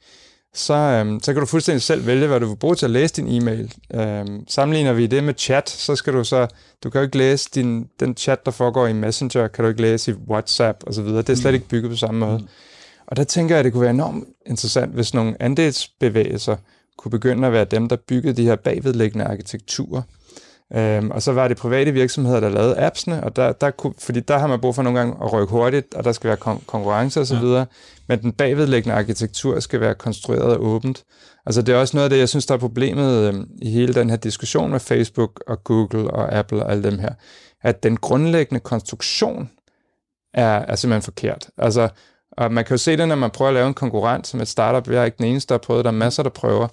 så, øhm, så kan du fuldstændig selv vælge, hvad du vil bruge til at læse din e-mail. Øhm, sammenligner vi det med chat, så skal du så, du kan jo ikke læse din, den chat, der foregår i Messenger, kan du ikke læse i WhatsApp osv. Det er slet ikke bygget på samme måde. Og der tænker jeg, at det kunne være enormt interessant, hvis nogle andelsbevægelser kunne begynde at være dem, der byggede de her bagvedliggende arkitekturer. Øhm, og så var det private virksomheder, der lavede appsene, og der, der kunne, fordi der har man brug for nogle gange at rykke hurtigt, og der skal være kon- konkurrence osv., ja. men den bagvedliggende arkitektur skal være konstrueret åbent. Altså det er også noget af det, jeg synes, der er problemet øhm, i hele den her diskussion med Facebook og Google og Apple og alle dem her, at den grundlæggende konstruktion er, er simpelthen forkert. Altså, og man kan jo se det, når man prøver at lave en konkurrent som et startup. Jeg er ikke den eneste, der har prøvet, der er masser, der prøver,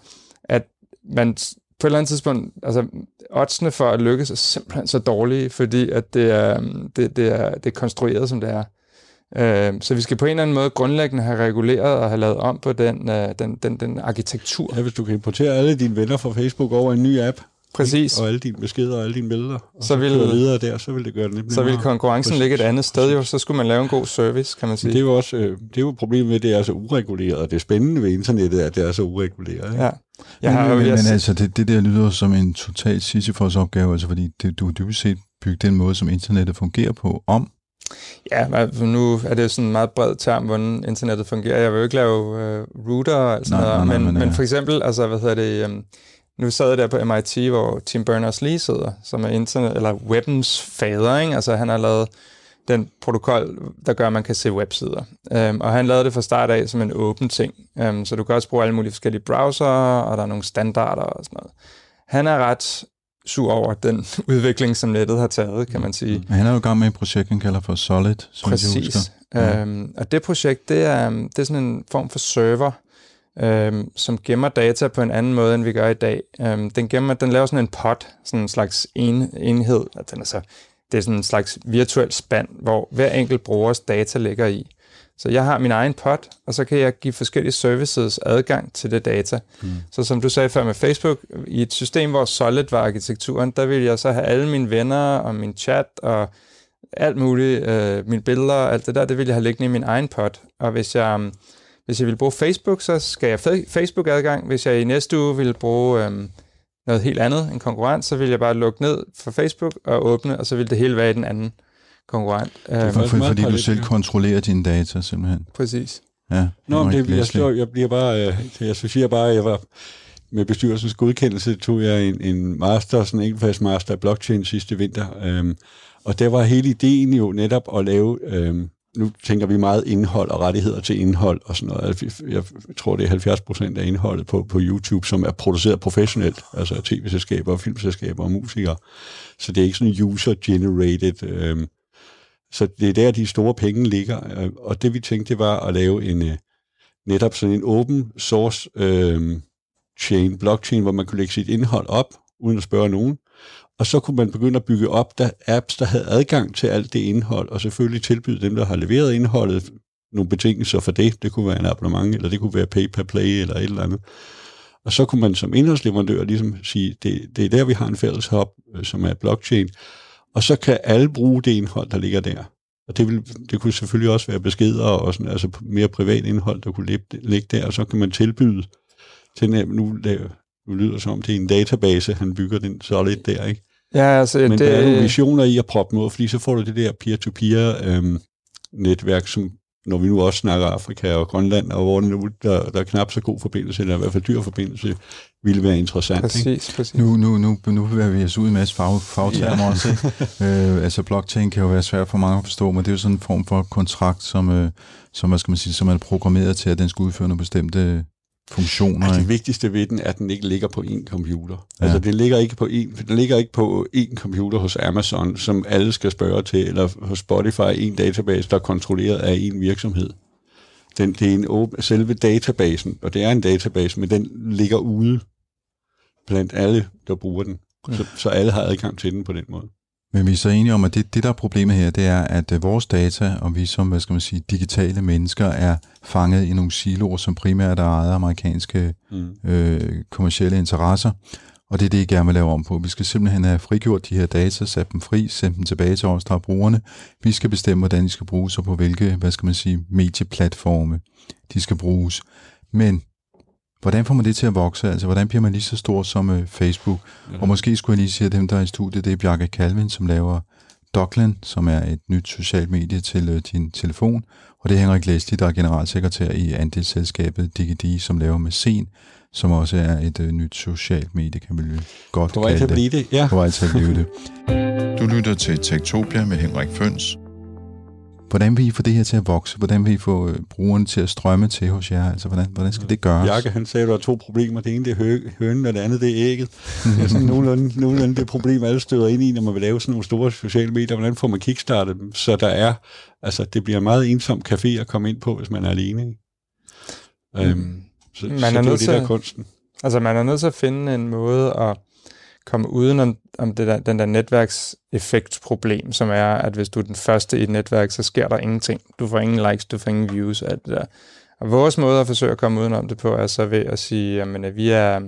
at man på et eller andet tidspunkt, altså oddsene for at lykkes er simpelthen så dårlige, fordi at det er, øhm, det, det er, det er konstrueret, som det er. Øh, så vi skal på en eller anden måde grundlæggende have reguleret og have lavet om på den, øh, den, den, den arkitektur. Ja, hvis du kan importere alle dine venner fra Facebook over en ny app, Præcis. og alle dine beskeder og alle dine billeder, og Så så, vil- vil, køre videre der, så vil det gøre det lidt Så vil konkurrencen Præcis. ligge et andet sted jo, så skulle man lave en god service, kan man Men sige. det er jo også øh, det er jo problemet med, at det er så ureguleret, og det spændende ved internettet er, at det er så ureguleret. Ikke? Ja. Jeg har men, jo men, jeg, men altså, det, det der lyder som en total Sisyfos opgave, altså fordi det, du har dybest set bygget den måde, som internettet fungerer på, om. Ja, nu er det jo sådan en meget bred term, hvordan internettet fungerer. Jeg vil jo ikke lave øh, router og sådan Nej, noget, nej, nej, men, men, men øh, for eksempel, altså hvad hedder det, um, nu sad jeg der på MIT, hvor Tim Berners-Lee sidder, som er internet, eller webbens fader, ikke? Altså han har lavet den protokol, der gør, at man kan se websider. Um, og han lavede det fra start af som en åben ting. Um, så du kan også bruge alle mulige forskellige browser, og der er nogle standarder og sådan noget. Han er ret sur over den udvikling, som nettet har taget, kan man sige. Men han er jo i gang med et projekt, han kalder for Solid, som jeg Præcis. husker. Ja. Øhm, og det projekt, det er, øhm, det er sådan en form for server, øhm, som gemmer data på en anden måde, end vi gør i dag. Øhm, den, gemmer, den laver sådan en pod, sådan en slags en, enhed. Og den er så, det er sådan en slags virtuel spand, hvor hver enkelt brugers data ligger i. Så jeg har min egen pod, og så kan jeg give forskellige services adgang til det data. Mm. Så som du sagde før med Facebook, i et system, hvor Solid var arkitekturen, der vil jeg så have alle mine venner og min chat og alt muligt, øh, mine billeder og alt det der, det vil jeg have liggende i min egen pod. Og hvis jeg, hvis jeg vil bruge Facebook, så skal jeg have Facebook-adgang. Hvis jeg i næste uge vil bruge øh, noget helt andet, en konkurrent, så vil jeg bare lukke ned for Facebook og åbne, og så vil det hele være i den anden konkurrent. Det er for, fordi du selv kontrollerer dine data, simpelthen. Præcis. Ja, Nå, det, jeg, står, jeg bliver bare, øh, jeg siger bare, at jeg var med bestyrelsens godkendelse, tog jeg en, en master, sådan en enkeltfags master i blockchain sidste vinter, øhm, og der var hele ideen jo netop at lave, øhm, nu tænker vi meget indhold og rettigheder til indhold og sådan noget. Jeg tror, det er 70 procent af indholdet på, på YouTube, som er produceret professionelt, altså tv-selskaber, filmselskaber og musikere. Så det er ikke sådan user-generated. Øh, så det er der, de store penge ligger. Øh, og det vi tænkte, det var at lave en øh, netop sådan en open source øh, chain, blockchain, hvor man kunne lægge sit indhold op, uden at spørge nogen. Og så kunne man begynde at bygge op der apps, der havde adgang til alt det indhold, og selvfølgelig tilbyde dem, der har leveret indholdet, nogle betingelser for det. Det kunne være en abonnement, eller det kunne være pay per play, eller et eller andet. Og så kunne man som indholdsleverandør ligesom sige, det, det er der, vi har en fælles hub, øh, som er blockchain, og så kan alle bruge det indhold, der ligger der. Og det, vil, det kunne selvfølgelig også være beskeder og sådan, altså mere privat indhold, der kunne ligge der, og så kan man tilbyde til nu, nu lyder det som om det er en database, han bygger den solid der, ikke? Ja, altså, Men det, der er nogle visioner i at proppe noget, fordi så får du det der peer-to-peer øhm, netværk, som når vi nu også snakker Afrika og Grønland, og hvor nu, der, der er knap så god forbindelse, eller i hvert fald dyr forbindelse, ville være interessant. Præcis, ikke? præcis. Nu, nu, nu, nu bevæger vi os ud i en masse fag, fagtermer ja. også. Øh, altså blockchain kan jo være svært for mange at forstå, men det er jo sådan en form for kontrakt, som, øh, som, hvad skal man sige, som er programmeret til, at den skal udføre nogle bestemte funktioner. Altså, det vigtigste ved den er, at den ikke ligger på én computer. Ja. Altså, den ligger, ikke på en, den ligger ikke på én computer hos Amazon, som alle skal spørge til, eller hos Spotify, en database, der er kontrolleret af en virksomhed. Den, det er en åben, selve databasen, og det er en database, men den ligger ude blandt alle, der bruger den. Så, så alle har adgang til den på den måde. Men vi er så enige om, at det, det der er problemet her, det er, at uh, vores data, og vi som, hvad skal man sige, digitale mennesker, er fanget i nogle siloer, som primært er ejet af amerikanske mm. øh, kommersielle interesser. Og det er det, I gerne vil lave om på. Vi skal simpelthen have frigjort de her data, sat dem fri, sendt dem tilbage til os, der er brugerne. Vi skal bestemme, hvordan de skal bruges, og på hvilke, hvad skal man sige, medieplatforme de skal bruges. Men Hvordan får man det til at vokse? Altså, hvordan bliver man lige så stor som øh, Facebook? Ja. Og måske skulle jeg lige sige, at dem, der er i studiet, det er Bjarke Calvin, som laver Dockland, som er et nyt socialt medie til øh, din telefon. Og det er Henrik Læsli, der er generalsekretær i andelsselskabet DigiDi, som laver Mesen, som også er et øh, nyt socialt medie, kan man godt kalde det. På vej til at blive det, ja. På vej til at blive det. Du lytter til Tektopia med Henrik Føns. Hvordan vil I få det her til at vokse? Hvordan vil I få øh, brugerne til at strømme til hos jer? Altså, hvordan, hvordan skal det gøres? Bjarke, han sagde, at der er to problemer. Det ene det er hønen, og det andet det er ægget. det er sådan nogenlunde, nogenlunde det problem, alle støder ind i, når man vil lave sådan nogle store sociale medier. Hvordan får man kickstartet dem, så der er, altså det bliver en meget ensom café at komme ind på, hvis man er alene. Ikke? Mm. Øhm, så, man så er det er det, der kunsten. Altså man er nødt til at finde en måde at komme uden om, om det der, den der netværkseffektproblem, som er, at hvis du er den første i et netværk, så sker der ingenting. Du får ingen likes, du får ingen views, alt det der. Og vores måde at forsøge at komme udenom det på, er så ved at sige, at vi er,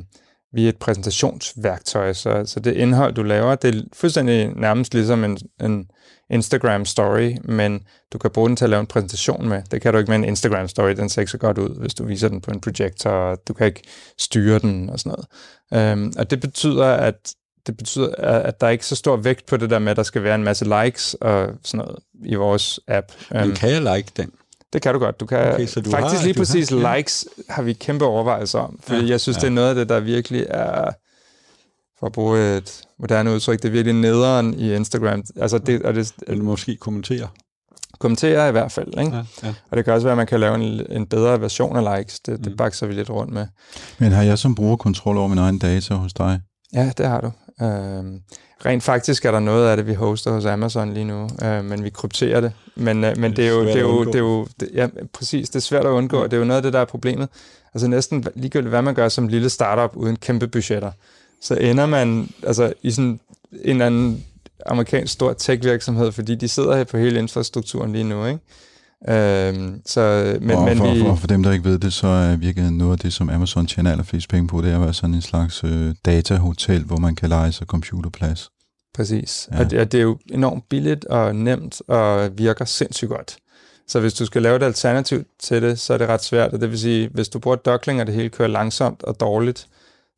vi er et præsentationsværktøj, så, så det indhold, du laver, det er fuldstændig nærmest ligesom en, en Instagram story, men du kan bruge den til at lave en præsentation med. Det kan du ikke med en Instagram story, den ser ikke så godt ud, hvis du viser den på en projektor, og du kan ikke styre den og sådan noget. Um, og det betyder, at det betyder, at der er ikke så stor vægt på det der med, at der skal være en masse likes og sådan noget i vores app. Øhm, men kan jeg like den? Det kan du godt. Du kan okay, du faktisk har, lige præcis har, likes har vi kæmpe overvejelser om, fordi ja, jeg synes, ja. det er noget af det, der virkelig er for at bruge et moderne udtryk, det er virkelig nederen i Instagram. Altså det, og det, Eller måske kommentere. Kommentere i hvert fald, ikke? Ja, ja. Og det kan også være, at man kan lave en, en bedre version af likes. Det, mm. det bakser vi lidt rundt med. Men har jeg som bruger kontrol over min egen data hos dig? Ja, det har du. Øhm, rent faktisk er der noget af det, vi hoster hos Amazon lige nu, øh, men vi krypterer det. Men, øh, men det, er jo, det er jo, det er jo det, ja, præcis, det er svært at undgå, ja. det er jo noget af det, der er problemet. Altså næsten ligegyldigt, hvad man gør som lille startup uden kæmpe budgetter, så ender man altså, i sådan en eller anden amerikansk stor tech-virksomhed, fordi de sidder her på hele infrastrukturen lige nu, ikke? Øhm, så, men, og men for, vi, for, for dem, der ikke ved det, så er virkelig noget af det, som Amazon tjener allerflest penge på, det er at være sådan en slags øh, datahotel, hvor man kan lege sig computerplads. Præcis. Ja. Ja. Og, det, og det er jo enormt billigt og nemt og virker sindssygt godt. Så hvis du skal lave et alternativ til det, så er det ret svært. Og det vil sige, hvis du bruger Duckling, og det hele kører langsomt og dårligt,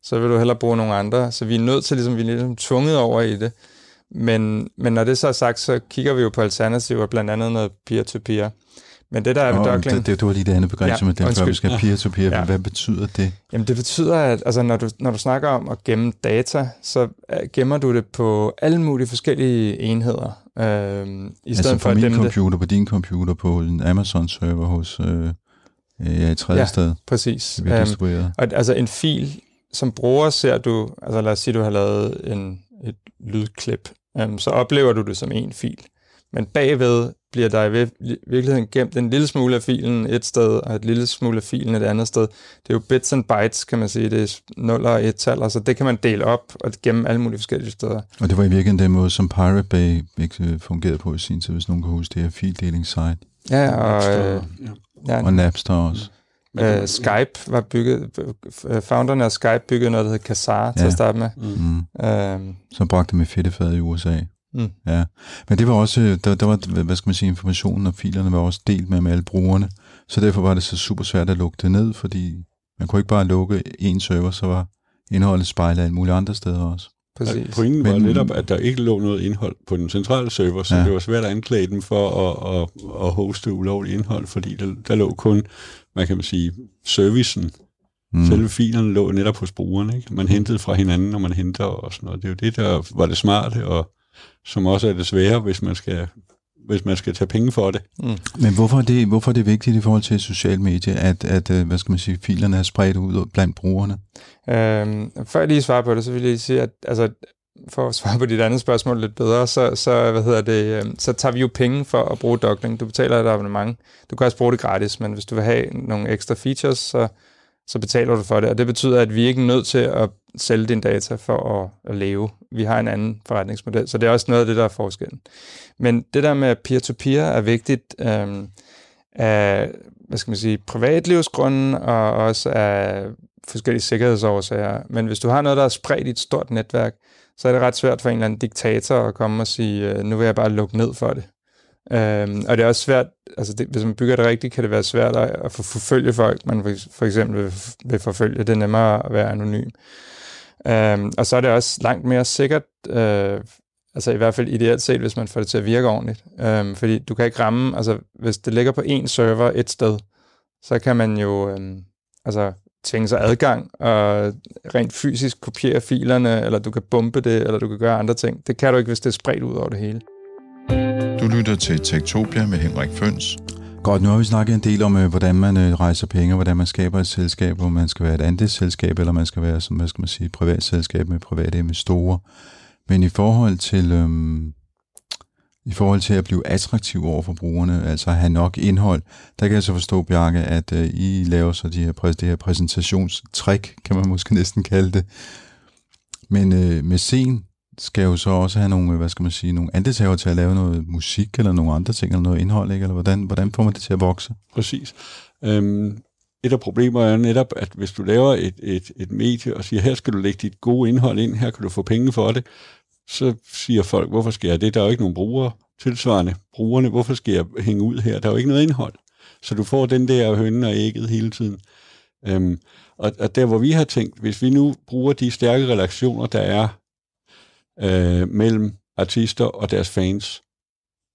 så vil du hellere bruge nogle andre. Så vi er nødt til, ligesom, vi er ligesom tvunget over i det. Men, men når det så er sagt, så kigger vi jo på alternativer, blandt andet noget peer-to-peer. Men det der er ved Og Duckling... det, det, var lige det andet begreb, Ja, som jeg før vi skal peer-to-peer. Ja. Hvad betyder det? Jamen det betyder, at altså, når, du, når du snakker om at gemme data, så øh, gemmer du det på alle mulige forskellige enheder. Øhm, I stedet Altså for på min gemme det. computer, på din computer, på en Amazon-server hos øh, ja, et tredje Ja, sted. Præcis. Det bliver distribueret. og, altså en fil, som bruger ser du, altså lad os sige, du har lavet en, et lydklip, øhm, så oplever du det som en fil. Men bagved bliver der i vir- virkeligheden gemt en lille smule af filen et sted, og et lille smule af filen et andet sted. Det er jo bits and bytes, kan man sige. Det er 0 og 1 tal, så det kan man dele op og gemme alle mulige forskellige steder. Og det var i virkeligheden den måde, som Pirate Bay ikke øh, fungerede på i sin tid, hvis nogen kan huske det her fildelingsite. Ja, og, Napster, øh, ja. ja, Og Napster også. Øh, Skype var bygget, øh, founderne af Skype byggede noget, der hed Kazaa til Ja. at starte med. Mm. Øhm, Som bragte med fedtefad i USA. Mm. Ja. Men det var også, øh, der, der var, hvad skal man sige, informationen og filerne var også delt med, med alle brugerne. Så derfor var det så super svært at lukke det ned, fordi man kunne ikke bare lukke en server, så var indholdet spejlet alle mulige andre steder også. præcis. Ja, pointen var Men- netop, at der ikke lå noget indhold på den centrale server, så ja. det var svært at anklage dem for at, at, at hoste ulovligt indhold, fordi der, der lå kun, man kan man sige, servicen. Mm. Selve filerne lå netop hos brugerne. Ikke? Man hentede fra hinanden, når man henter og sådan noget. Det er jo det, der var det smarte, og som også er det svære, hvis man skal, hvis man skal tage penge for det. Mm. Men hvorfor er, det, hvorfor er det vigtigt i forhold til social medie, at, at øh, hvad skal man sige, filerne er spredt ud blandt brugerne? Øhm, før jeg lige svarer på det, så vil jeg lige sige, at altså, for at svare på dit andet spørgsmål lidt bedre, så, så, hvad hedder det, øhm, så tager vi jo penge for at bruge Duckling. Du betaler et abonnement. Du kan også bruge det gratis, men hvis du vil have nogle ekstra features, så, så betaler du for det. Og det betyder, at vi ikke er nødt til at sælge dine data for at, at leve. Vi har en anden forretningsmodel, så det er også noget af det, der er forskellen. Men det der med peer-to-peer er vigtigt øhm, af, hvad skal man sige, privatlivsgrunden og også af forskellige sikkerhedsårsager. Men hvis du har noget, der er spredt i et stort netværk, så er det ret svært for en eller anden diktator at komme og sige, øh, nu vil jeg bare lukke ned for det. Øhm, og det er også svært, altså det, hvis man bygger det rigtigt, kan det være svært at, at forfølge folk, man for, for eksempel vil, vil forfølge. Det er nemmere at være anonym. Øhm, og så er det også langt mere sikkert, øh, altså i hvert fald ideelt set, hvis man får det til at virke ordentligt. Øhm, fordi du kan ikke ramme, altså hvis det ligger på én server et sted, så kan man jo øhm, altså tvinge sig adgang og rent fysisk kopiere filerne, eller du kan bombe det, eller du kan gøre andre ting. Det kan du ikke, hvis det er spredt ud over det hele. Du lytter til Tektopia med Henrik Føns. Godt, nu har vi snakket en del om, øh, hvordan man øh, rejser penge, og hvordan man skaber et selskab, hvor man skal være et andelsselskab, eller man skal være, som hvad skal man sige, et privat selskab med private investorer. Men i forhold til, øhm, i forhold til at blive attraktiv over for brugerne, altså have nok indhold, der kan jeg så forstå, Bjarke, at øh, I laver så de her, det her præsentationstrik, kan man måske næsten kalde det. Men øh, med scen skal jo så også have nogle, øh, hvad skal man sige, nogle andetager til at lave noget musik, eller nogle andre ting, eller noget indhold, ikke? Eller hvordan, hvordan får man det til at vokse? Præcis. Øhm, et af problemerne er netop, at hvis du laver et, et, et medie og siger, her skal du lægge dit gode indhold ind, her kan du få penge for det, så siger folk, hvorfor skal jeg det? Der er jo ikke nogen brugere tilsvarende. Brugerne, hvorfor skal jeg hænge ud her? Der er jo ikke noget indhold. Så du får den der hønne og ægget hele tiden. Øhm, og, og der, hvor vi har tænkt, hvis vi nu bruger de stærke relationer, der er øh, mellem artister og deres fans,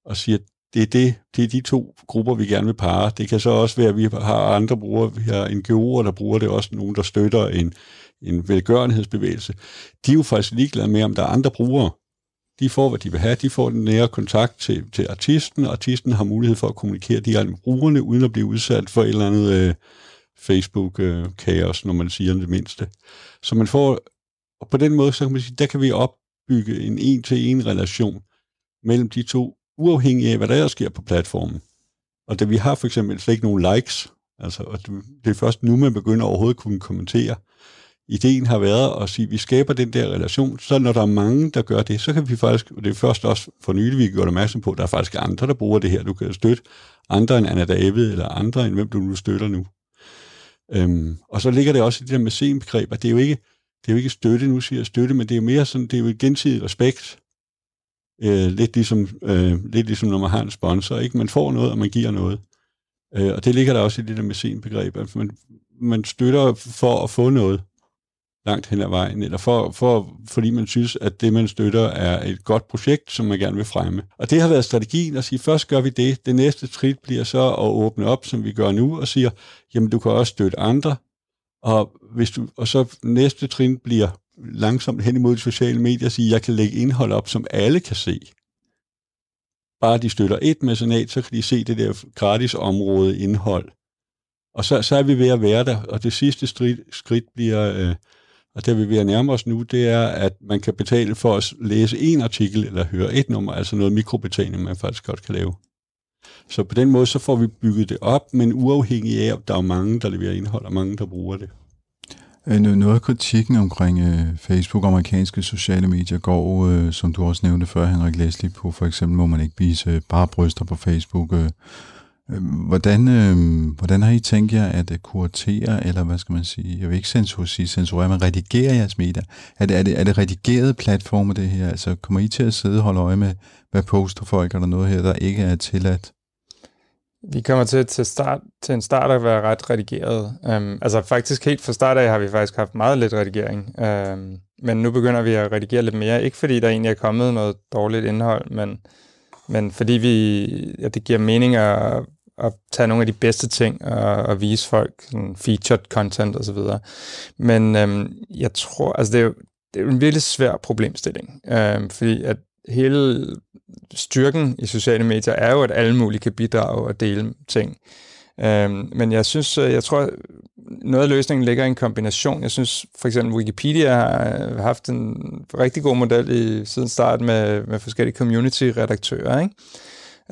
og siger, det er, det, det er de to grupper, vi gerne vil pare. Det kan så også være, at vi har andre brugere, vi har NGO'er, der bruger det, også nogen, der støtter en, en velgørenhedsbevægelse. De er jo faktisk ligeglade med, om der er andre brugere. De får, hvad de vil have. De får den nære kontakt til, til artisten, og artisten har mulighed for at kommunikere direkte med brugerne, uden at blive udsat for et eller andet øh, Facebook-kaos, øh, når man siger det mindste. Så man får, og på den måde, så kan man sige, der kan vi opbygge en en-til-en relation mellem de to, uafhængig af, hvad der sker på platformen. Og da vi har for eksempel slet ikke nogen likes, altså og det det er først nu, man begynder overhovedet at kunne kommentere, ideen har været at sige, at vi skaber den der relation, så når der er mange, der gør det, så kan vi faktisk, og det er først også for nylig, vi gjorde opmærksom på, at der er faktisk andre, der bruger det her. Du kan støtte andre end Anna David, eller andre end hvem du nu støtter nu. Øhm, og så ligger det også i det der med begreb, at det er jo ikke, det er jo ikke støtte, nu siger jeg støtte, men det er jo mere sådan, det er jo et gensidigt respekt. Øh, lidt, ligesom, øh, lidt ligesom når man har en sponsor, ikke? Man får noget, og man giver noget. Øh, og det ligger der også i det der med begreb, at man, man støtter for at få noget langt hen ad vejen, eller for, for, fordi man synes, at det, man støtter, er et godt projekt, som man gerne vil fremme. Og det har været strategien at sige, først gør vi det, det næste skridt bliver så at åbne op, som vi gør nu, og siger, jamen du kan også støtte andre, og, hvis du, og så næste trin bliver langsomt hen imod de sociale medier og sige, jeg kan lægge indhold op, som alle kan se. Bare de støtter et mecenat, så kan de se det der gratis område indhold. Og så, så er vi ved at være der, og det sidste skridt, skridt bliver, øh, og det vi vil nærme os nu, det er, at man kan betale for at læse en artikel eller høre et nummer, altså noget mikrobetaling, man faktisk godt kan lave. Så på den måde, så får vi bygget det op, men uafhængig af, at der er mange, der leverer indhold, og mange, der bruger det. Øh, noget af kritikken omkring øh, Facebook og amerikanske sociale medier går, øh, som du også nævnte før, Henrik Leslie, på for eksempel må man ikke vise øh, bare bryster på Facebook. Øh Øhm, hvordan, øh, hvordan har I tænkt jer at øh, kuratere, eller hvad skal man sige, jeg vil ikke censur, sige censurere, men redigere jeres medier? Er det, er det, er det redigerede platforme, det her? Altså kommer I til at sidde og holde øje med, hvad poster folk, eller noget her, der ikke er tilladt? Vi kommer til, til, start, til en start at være ret redigeret. Um, altså faktisk helt fra start af har vi faktisk haft meget lidt redigering. Um, men nu begynder vi at redigere lidt mere. Ikke fordi der egentlig er kommet noget dårligt indhold, men, men fordi vi, ja, det giver mening at, at tage nogle af de bedste ting og, og vise folk sådan featured content osv. Men øhm, jeg tror, altså det er jo det er en virkelig svær problemstilling, øhm, fordi at hele styrken i sociale medier er jo, at alle mulige kan bidrage og dele ting. Øhm, men jeg synes, øh, jeg tror, noget af løsningen ligger i en kombination. Jeg synes for eksempel Wikipedia har øh, haft en rigtig god model i siden start med, med forskellige community-redaktører, ikke?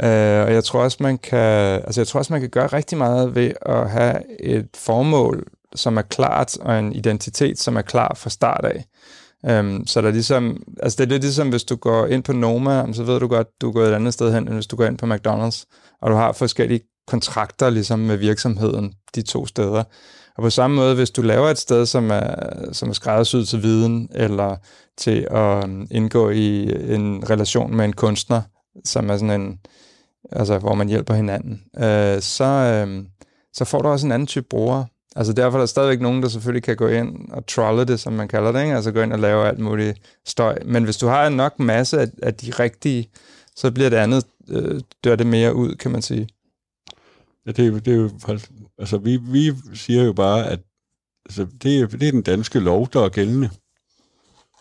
Øh, og jeg tror også, man kan, altså jeg tror også, man kan gøre rigtig meget ved at have et formål, som er klart, og en identitet, som er klar fra start af. Um, så der er ligesom, altså det er lidt ligesom, hvis du går ind på Noma, så ved du godt, du går et andet sted hen, end hvis du går ind på McDonald's, og du har forskellige kontrakter ligesom med virksomheden, de to steder. Og på samme måde, hvis du laver et sted, som er, som er skræddersyet til viden, eller til at øhm, indgå i en relation med en kunstner, som er sådan en, altså hvor man hjælper hinanden, øh, så, øh, så får du også en anden type brugere. Altså derfor er der stadigvæk nogen, der selvfølgelig kan gå ind og trolle det, som man kalder det, ikke? altså gå ind og lave alt muligt støj. Men hvis du har nok masse af, af de rigtige, så bliver det andet, øh, dør det mere ud, kan man sige. Ja, det, er, det er jo, altså vi, vi siger jo bare, at altså, det, er, det er den danske lov, der er gældende.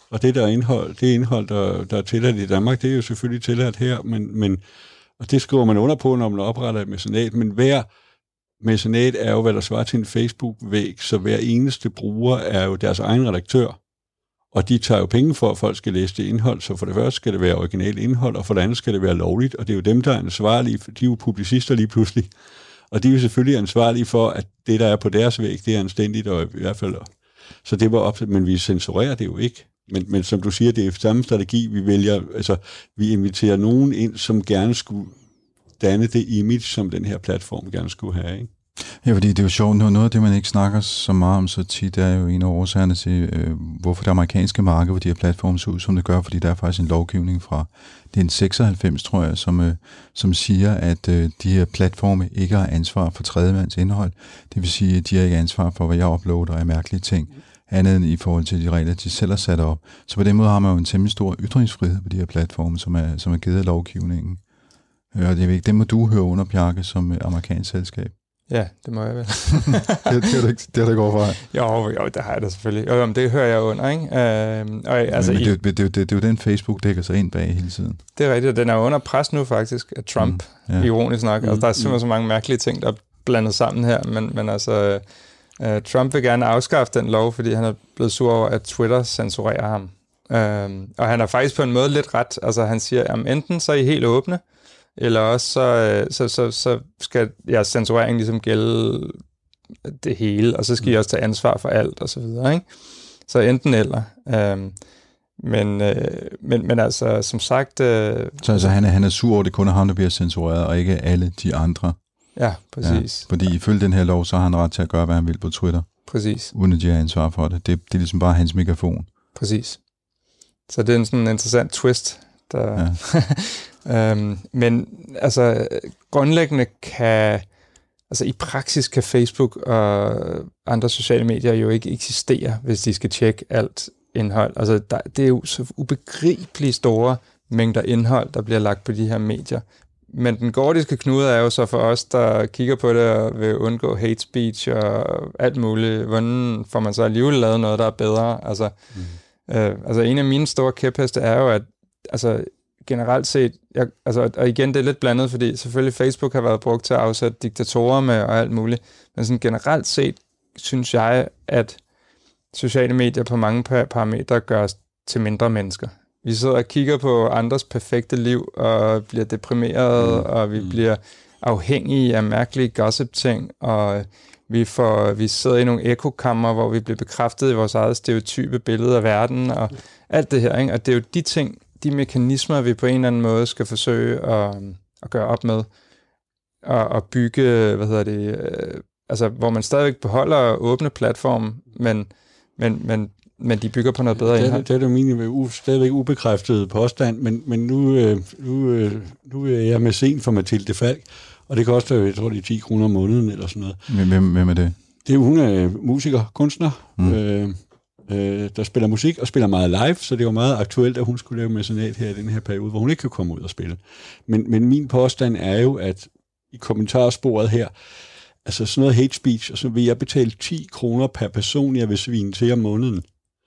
Og det der indhold, det indhold, der, der er tilladt i Danmark, det er jo selvfølgelig tilladt her, men, men og det skriver man under på, når man opretter et mecenat, men hver Mecenat er jo, hvad der svarer til en Facebook-væg, så hver eneste bruger er jo deres egen redaktør. Og de tager jo penge for, at folk skal læse det indhold, så for det første skal det være originalt indhold, og for det andet skal det være lovligt, og det er jo dem, der er ansvarlige, for de er jo publicister lige pludselig. Og de er jo selvfølgelig ansvarlige for, at det, der er på deres væg, det er anstændigt, og i hvert fald... Så det var op, men vi censurerer det jo ikke. Men, men som du siger, det er samme strategi, vi vælger. Altså, vi inviterer nogen ind, som gerne skulle danne det image, som den her platform gerne skulle have. Ikke? Ja, fordi det er jo sjovt, noget af det, man ikke snakker så meget om så tit, er jo en af årsagerne til, øh, hvorfor det amerikanske marked, hvor de her platforme ser ud, som det gør, fordi der er faktisk en lovgivning fra, det er en 96, tror jeg, som, øh, som siger, at øh, de her platforme ikke har ansvar for tredjemands indhold. Det vil sige, at de har ikke ansvar for, hvad jeg uploader af mærkelige ting, andet end i forhold til de regler, de selv har sat op. Så på den måde har man jo en temmelig stor ytringsfrihed på de her platforme, som er, som er givet af lovgivningen. Øh, og det, er, det må du høre under, Bjarke, som øh, amerikansk selskab. Ja, det må jeg vel. det, det, har du ikke, det har du ikke overvejet. Jo, jo, det har jeg da selvfølgelig. Jo, det hører jeg under, ikke? Øh, og, altså, men, men det, det, det, det, det er jo den, Facebook dækker sig ind bag hele tiden. Det er rigtigt, og den er under pres nu faktisk af Trump, mm, ja. ironisk nok. Mm, altså, der er simpelthen mm. så mange mærkelige ting, der er blandet sammen her, men, men altså, uh, Trump vil gerne afskaffe den lov, fordi han er blevet sur over, at Twitter censurerer ham. Uh, og han er faktisk på en måde lidt ret. Altså, han siger, at enten så er I helt åbne, eller også så, øh, så, så, så skal jeres censurering ligesom gælde det hele, og så skal I mm. også tage ansvar for alt, og så videre, ikke? Så enten eller. Øhm, men, øh, men, men altså, som sagt... Øh, så altså, han er, han er sur over, det kun er ham, der bliver censureret, og ikke alle de andre? Ja, præcis. Ja, fordi ifølge den her lov, så har han ret til at gøre, hvad han vil på Twitter. Præcis. Uden at de har ansvar for det. det. Det er ligesom bare hans megafon. Præcis. Så det er en sådan en interessant twist. Der, ja. øhm, men altså, grundlæggende kan... Altså i praksis kan Facebook og andre sociale medier jo ikke eksistere, hvis de skal tjekke alt indhold. Altså der, det er jo så ubegribeligt store mængder indhold, der bliver lagt på de her medier. Men den gordiske knude er jo så for os, der kigger på det og vil undgå hate speech og alt muligt. Hvordan får man så alligevel lavet noget, der er bedre? Altså, mm. øh, altså en af mine store kæpheste er jo, at altså, generelt set, jeg, altså, og igen, det er lidt blandet, fordi selvfølgelig Facebook har været brugt til at afsætte diktatorer med og alt muligt, men sådan generelt set synes jeg, at sociale medier på mange parametre gør os til mindre mennesker. Vi sidder og kigger på andres perfekte liv og bliver deprimeret, mm. og vi mm. bliver afhængige af mærkelige gossip-ting, og vi, får, vi sidder i nogle ekokammer, hvor vi bliver bekræftet i vores eget stereotype billede af verden, og alt det her. Ikke? Og det er jo de ting, de mekanismer, vi på en eller anden måde skal forsøge at, at gøre op med, og, og bygge, hvad hedder det, øh, altså hvor man stadigvæk beholder åbne platform, men, men, men men de bygger på noget bedre indhold. Det, det er jo min u, stadigvæk ubekræftet påstand, men, men nu, øh, nu, øh, nu er jeg med sen for Mathilde Falk, og det koster jo, jeg tror, det er 10 kroner om måneden eller sådan noget. Hvem, hvem er det? Det er hun er musiker, kunstner, mm. øh, øh, der spiller musik og spiller meget live, så det var meget aktuelt, at hun skulle lave mecenat her i den her periode, hvor hun ikke kan komme ud og spille. Men, men min påstand er jo, at i kommentarsporet her, altså sådan noget hate speech, og så vil jeg betale 10 kroner per person, jeg vil svine til om måneden.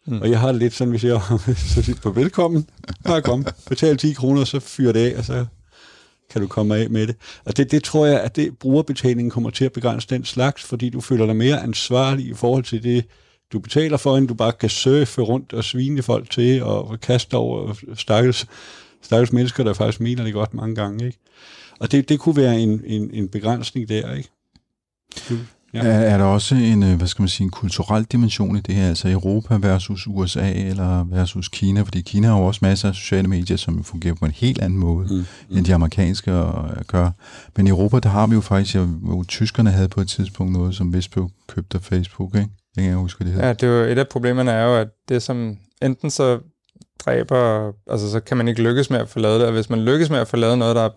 Mm. Og jeg har det lidt sådan, hvis jeg så siger på velkommen, bare kom, betal 10 kroner, så fyrer det af, og så kan du komme af med det. Og det, det tror jeg, at det brugerbetalingen kommer til at begrænse den slags, fordi du føler dig mere ansvarlig i forhold til det, du betaler for, end du bare kan surfe rundt og svine folk til og kaste over stakkels, stakkels mennesker, der faktisk mener det godt mange gange. Ikke? Og det, det kunne være en, en, en begrænsning der. Ikke? Ja. er, er der også en, øh, hvad skal man sige, en kulturel dimension i det her, altså Europa versus USA eller versus Kina? Fordi Kina har jo også masser af sociale medier, som fungerer på en helt anden måde, mm, mm. end de amerikanske gør. Men i Europa, der har vi jo faktisk, hvor tyskerne havde på et tidspunkt noget, som vist blev købt af Facebook, ikke? Det kan jeg huske, det hedder. Ja, det er jo, et af problemerne er jo, at det som enten så dræber, altså så kan man ikke lykkes med at få lavet det, og hvis man lykkes med at få lavet noget, der er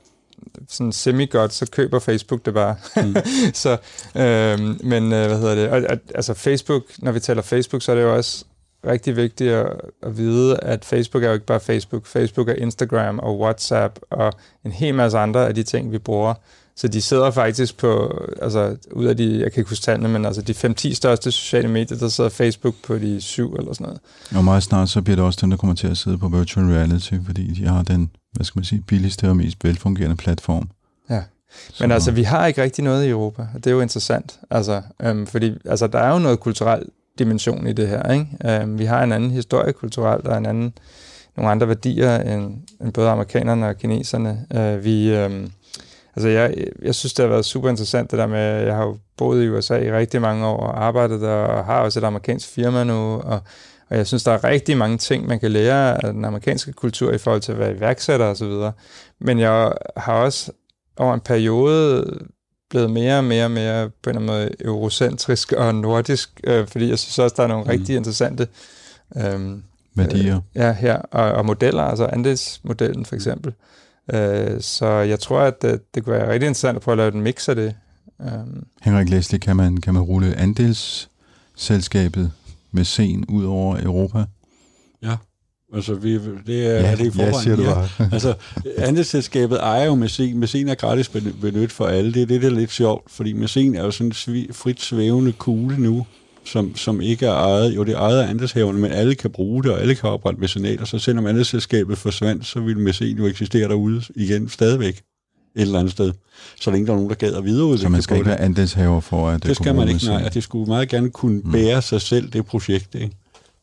sådan semi-godt, så køber Facebook det bare. Mm. så, øhm, men øh, hvad hedder det? Og, at, altså Facebook, når vi taler Facebook, så er det jo også rigtig vigtigt at, at vide, at Facebook er jo ikke bare Facebook. Facebook er Instagram og WhatsApp og en hel masse andre af de ting, vi bruger. Så de sidder faktisk på, altså ud af de, jeg kan ikke huske tallene, men altså de 5-10 største sociale medier, der sidder Facebook på de syv eller sådan noget. Og meget snart så bliver det også dem, der kommer til at sidde på virtual reality, fordi de har den, hvad skal man sige, billigste og mest velfungerende platform. Ja. Men så. altså, vi har ikke rigtig noget i Europa, og det er jo interessant. Altså, øhm, fordi altså, der er jo noget kulturel dimension i det her. Ikke? Øhm, vi har en anden historie kulturelt, og en anden, nogle andre værdier end, end både amerikanerne og kineserne. Øh, vi, øhm, Altså, jeg, jeg synes, det har været super interessant, det der med, jeg har jo boet i USA i rigtig mange år og arbejdet der, og har også et amerikansk firma nu, og, og jeg synes, der er rigtig mange ting, man kan lære af den amerikanske kultur i forhold til at være iværksætter og så videre. Men jeg har også over en periode blevet mere og mere og mere på en måde eurocentrisk og nordisk, øh, fordi jeg synes også, der er nogle mm. rigtig interessante øh, værdier. Øh, ja, her, og, og modeller, altså andelsmodellen for eksempel. Mm Øh, så jeg tror, at det, det kunne være rigtig interessant at prøve at lave en mix af det. Um. Henrik Leslie, kan man, kan man rulle andelsselskabet med scen ud over Europa? Ja, altså vi, det er, ja, er det i forvejen. Ja, siger du bare. Ja. altså, andelsselskabet ejer jo Mæcen. Mæcen er gratis benyt for alle. Det er det, der er lidt sjovt, fordi Mæcen er jo sådan en frit svævende kugle nu, som, som ikke er ejet, jo det er ejet af andelshaverne, men alle kan bruge det, og alle kan oprette mecenater, så selvom andelsselskabet forsvandt, så ville mæcen jo eksistere derude igen stadigvæk et eller andet sted. Så længe der er nogen, der gad at videreudvikle Så man skal ikke være andelshaver for at det skal man ikke, nej. det skulle meget gerne kunne mm. bære sig selv, det projekt. Ikke?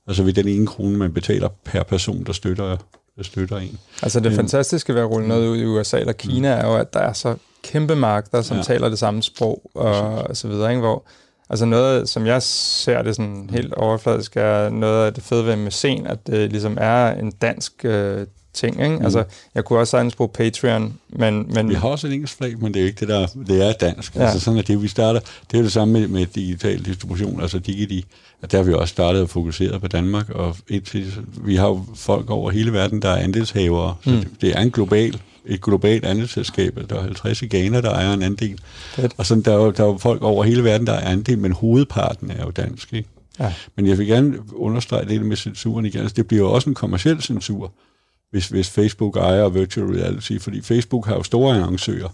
Altså ved den ene krone, man betaler per person, der støtter, der støtter en. Altså det fantastiske ved at rulle noget ud i USA eller Kina, mm. er jo, at der er så kæmpe markeder, som ja. taler det samme sprog, og, og så videre, ikke? hvor Altså noget, som jeg ser det sådan helt overfladisk, er noget af det fede ved med scen, at det ligesom er en dansk øh, ting. Ikke? Mm. Altså, jeg kunne også sagtens bruge Patreon, men... men vi har også et engelsk flag, men det er ikke det, der det er dansk. Ja. Altså sådan er det, vi starter. Det er det samme med, med digital distribution, altså Digidi. At der har vi også startet og fokuseret på Danmark, og indtil, vi har jo folk over hele verden, der er andelshavere, så mm. det, det er en global et globalt andelsselskab. Der er 50 i Ghana, der ejer en andel. Fedt. Og sådan, der, er jo, der er jo folk over hele verden, der er andel, men hovedparten er jo dansk. Ikke? Ja. Men jeg vil gerne understrege det med censuren igen. Altså, det bliver jo også en kommersiel censur hvis, hvis Facebook ejer virtual reality, fordi Facebook har jo store annoncører.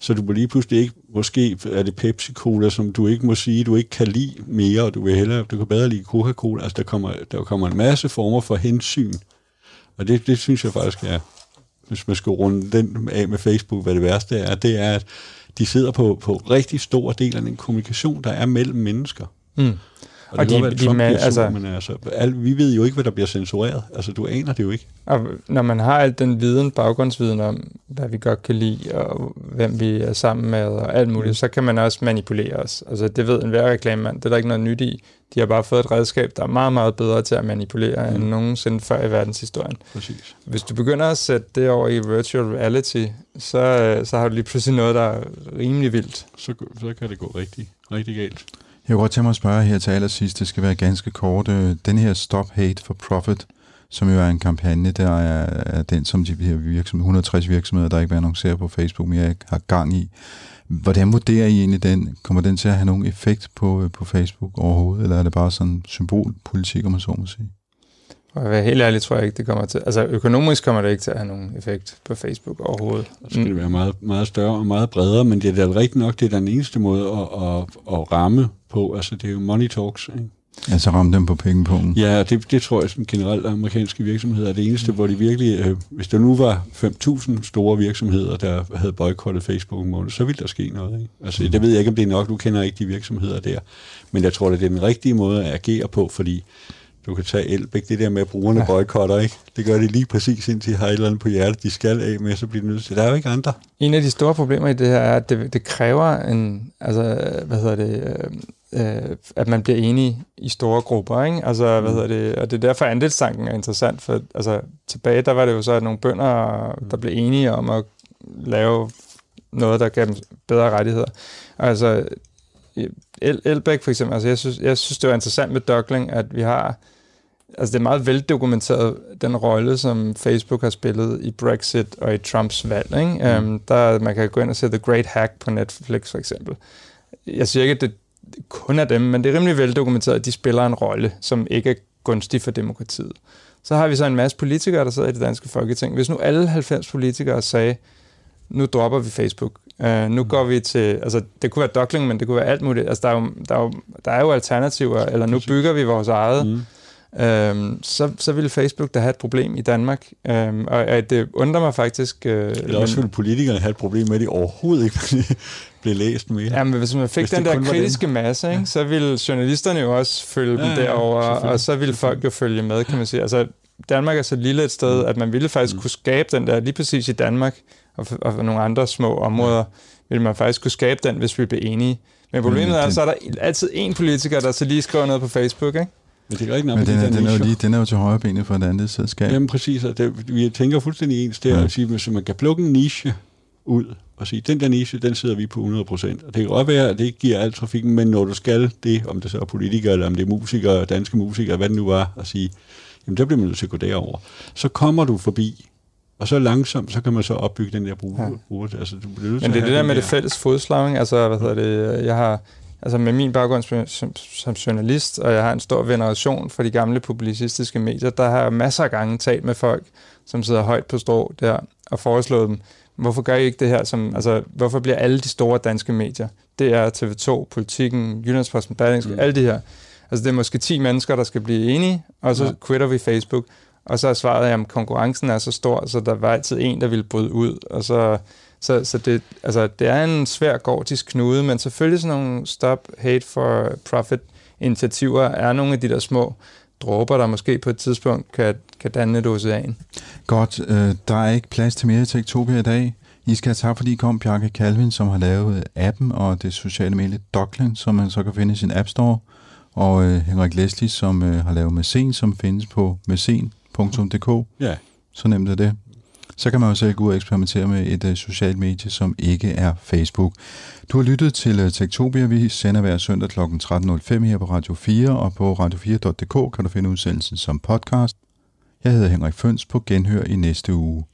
Så du må lige pludselig ikke, måske er det Pepsi-Cola, som du ikke må sige, du ikke kan lide mere, og du vil hellere, du kan bedre lide Coca-Cola. Altså, der kommer, der kommer en masse former for hensyn. Og det, det synes jeg faktisk er, hvis man skal runde den af med Facebook, hvad det værste er, det er, at de sidder på, på rigtig stor del af den kommunikation, der er mellem mennesker. Mm. Og, og de, være, de man, altså, men altså, al, vi ved jo ikke, hvad der bliver censureret. Altså, du aner det jo ikke. Og når man har al den viden, baggrundsviden om, hvad vi godt kan lide, og hvem vi er sammen med, og alt muligt, mm. så kan man også manipulere os. Altså, det ved enhver reklamemand. Det er der ikke noget nyt i. De har bare fået et redskab, der er meget, meget bedre til at manipulere mm. end nogensinde før i verdenshistorien. Præcis. Hvis du begynder at sætte det over i virtual reality, så, så har du lige pludselig noget, der er rimelig vildt. Så, så kan det gå rigtig, rigtig galt. Jeg kunne godt tænke mig at spørge her til allersidst, det skal være ganske kort. Øh, den her Stop Hate for Profit, som jo er en kampagne, der er, er den, som de her virksomheder, 160 virksomheder, der ikke vil annoncere på Facebook, mere har gang i. Hvordan vurderer I egentlig den? Kommer den til at have nogen effekt på, øh, på Facebook overhovedet, eller er det bare sådan symbolpolitik, om man så må sige? Og at være helt ærlig, tror jeg ikke, det kommer til... Altså økonomisk kommer det ikke til at have nogen effekt på Facebook overhovedet. Så skal det være meget, meget større og meget bredere, men det er da rigtigt nok, det er den eneste måde at, at, at ramme på. Altså det er jo money talks, ikke? Altså ramme dem på pengepunkten. Ja, det, det tror jeg, at generelt amerikanske virksomheder er det eneste, hvor de virkelig, øh, hvis der nu var 5.000 store virksomheder, der havde boykottet Facebook en måned, så ville der ske noget. Ikke? Altså, mm. det ved jeg ikke, om det er nok, du kender ikke de virksomheder der, men jeg tror, det er den rigtige måde at agere på, fordi du kan tage Elbæk, det der med, at brugerne ja. boykotter, ikke? Det gør de lige præcis, indtil de har et eller andet på hjertet, de skal af med, så bliver det nødt til. Der er jo ikke andre. En af de store problemer i det her er, at det, det kræver en, altså, hvad hedder det, øh, øh, at man bliver enige i store grupper, ikke? Altså, mm. hvad hedder det, og det er derfor, andelstanken er interessant, for altså, tilbage, der var det jo så nogle bønder, der blev enige om at lave noget, der gav dem bedre rettigheder. Altså, El Elbæk for eksempel, altså jeg synes, jeg synes, det var interessant med Duckling, at vi har, altså det er meget veldokumenteret, den rolle, som Facebook har spillet i Brexit og i Trumps valg. Ikke? Mm. Um, der, man kan gå ind og se The Great Hack på Netflix for eksempel. Jeg siger ikke, at det kun er dem, men det er rimelig veldokumenteret, at de spiller en rolle, som ikke er gunstig for demokratiet. Så har vi så en masse politikere, der sidder i det danske folketing. Hvis nu alle 90 politikere sagde, nu dropper vi Facebook, Uh, nu går vi til, altså det kunne være Duckling, men det kunne være alt muligt. Altså der er jo, der er jo, der er jo alternativer, eller nu bygger vi vores eget. Mm. Øhm, så, så ville Facebook da have et problem i Danmark. Øhm, og, og det undrer mig faktisk... Øh, Eller også ville politikerne have et problem med, at de overhovedet ikke blev læst mere. Jamen, hvis man fik hvis den der kritiske masse, ikke, ja. så ville journalisterne jo også følge ja, dem derover, ja, og så ville folk jo følge med, kan man sige. Altså, Danmark er så lille et sted, mm. at man ville faktisk mm. kunne skabe den der, lige præcis i Danmark, og, og nogle andre små områder, ja. ville man faktisk kunne skabe den, hvis vi blev enige. Men problemet mm, er, så er der altid en politiker, der så lige skriver noget på Facebook, ikke? Men det er ikke nok, Men den, er, den, er jo lige, den er jo til højre benet for et andet selskab. Jamen præcis, og det, vi tænker fuldstændig ens der, ja. at sige, hvis man kan plukke en niche ud, og sige, den der niche, den sidder vi på 100%. Og det kan godt være, at det ikke giver al trafikken, men når du skal det, om det så er politikere, eller om det er musikere, danske musikere, hvad det nu var, at sige, jamen der bliver man nødt til at gå derover. Så kommer du forbi og så langsomt, så kan man så opbygge den der bruger. Ja. bruger altså, du bliver Men det er det der med der... det fælles fodslag, altså, hvad hedder det, jeg har, altså med min baggrund som, som, som journalist, og jeg har en stor veneration for de gamle publicistiske medier, der har jeg masser af gange talt med folk, som sidder højt på strå der, og foreslået dem, hvorfor gør I ikke det her som, altså, hvorfor bliver alle de store danske medier, det er TV2, Politikken, Jyllandsposten, Berlingske, mm. alle de her, altså det er måske 10 mennesker, der skal blive enige, og så ja. quitter vi Facebook. Og så er svaret, at konkurrencen er så stor, så der var altid en, der ville bryde ud. Og så, så, så det, altså, det er en svær gordisk knude, men selvfølgelig sådan nogle stop hate for profit initiativer er nogle af de der små dråber, der måske på et tidspunkt kan, kan danne et ocean. Godt. Øh, der er ikke plads til mere Tektopia i dag. I skal have tak, fordi I kom, Bjarke Calvin, som har lavet appen og det sociale medie Dockland, som man så kan finde i sin App Store, og øh, Henrik Leslie, som øh, har lavet Mesen, som findes på mesen.dk. Ja. Så nemt er det. Så kan man jo selv gå ud og eksperimentere med et uh, socialt medie, som ikke er Facebook. Du har lyttet til uh, Tektopia. Vi sender hver søndag kl. 13.05 her på Radio 4, og på radio4.dk kan du finde udsendelsen som podcast. Jeg hedder Henrik Føns på Genhør i næste uge.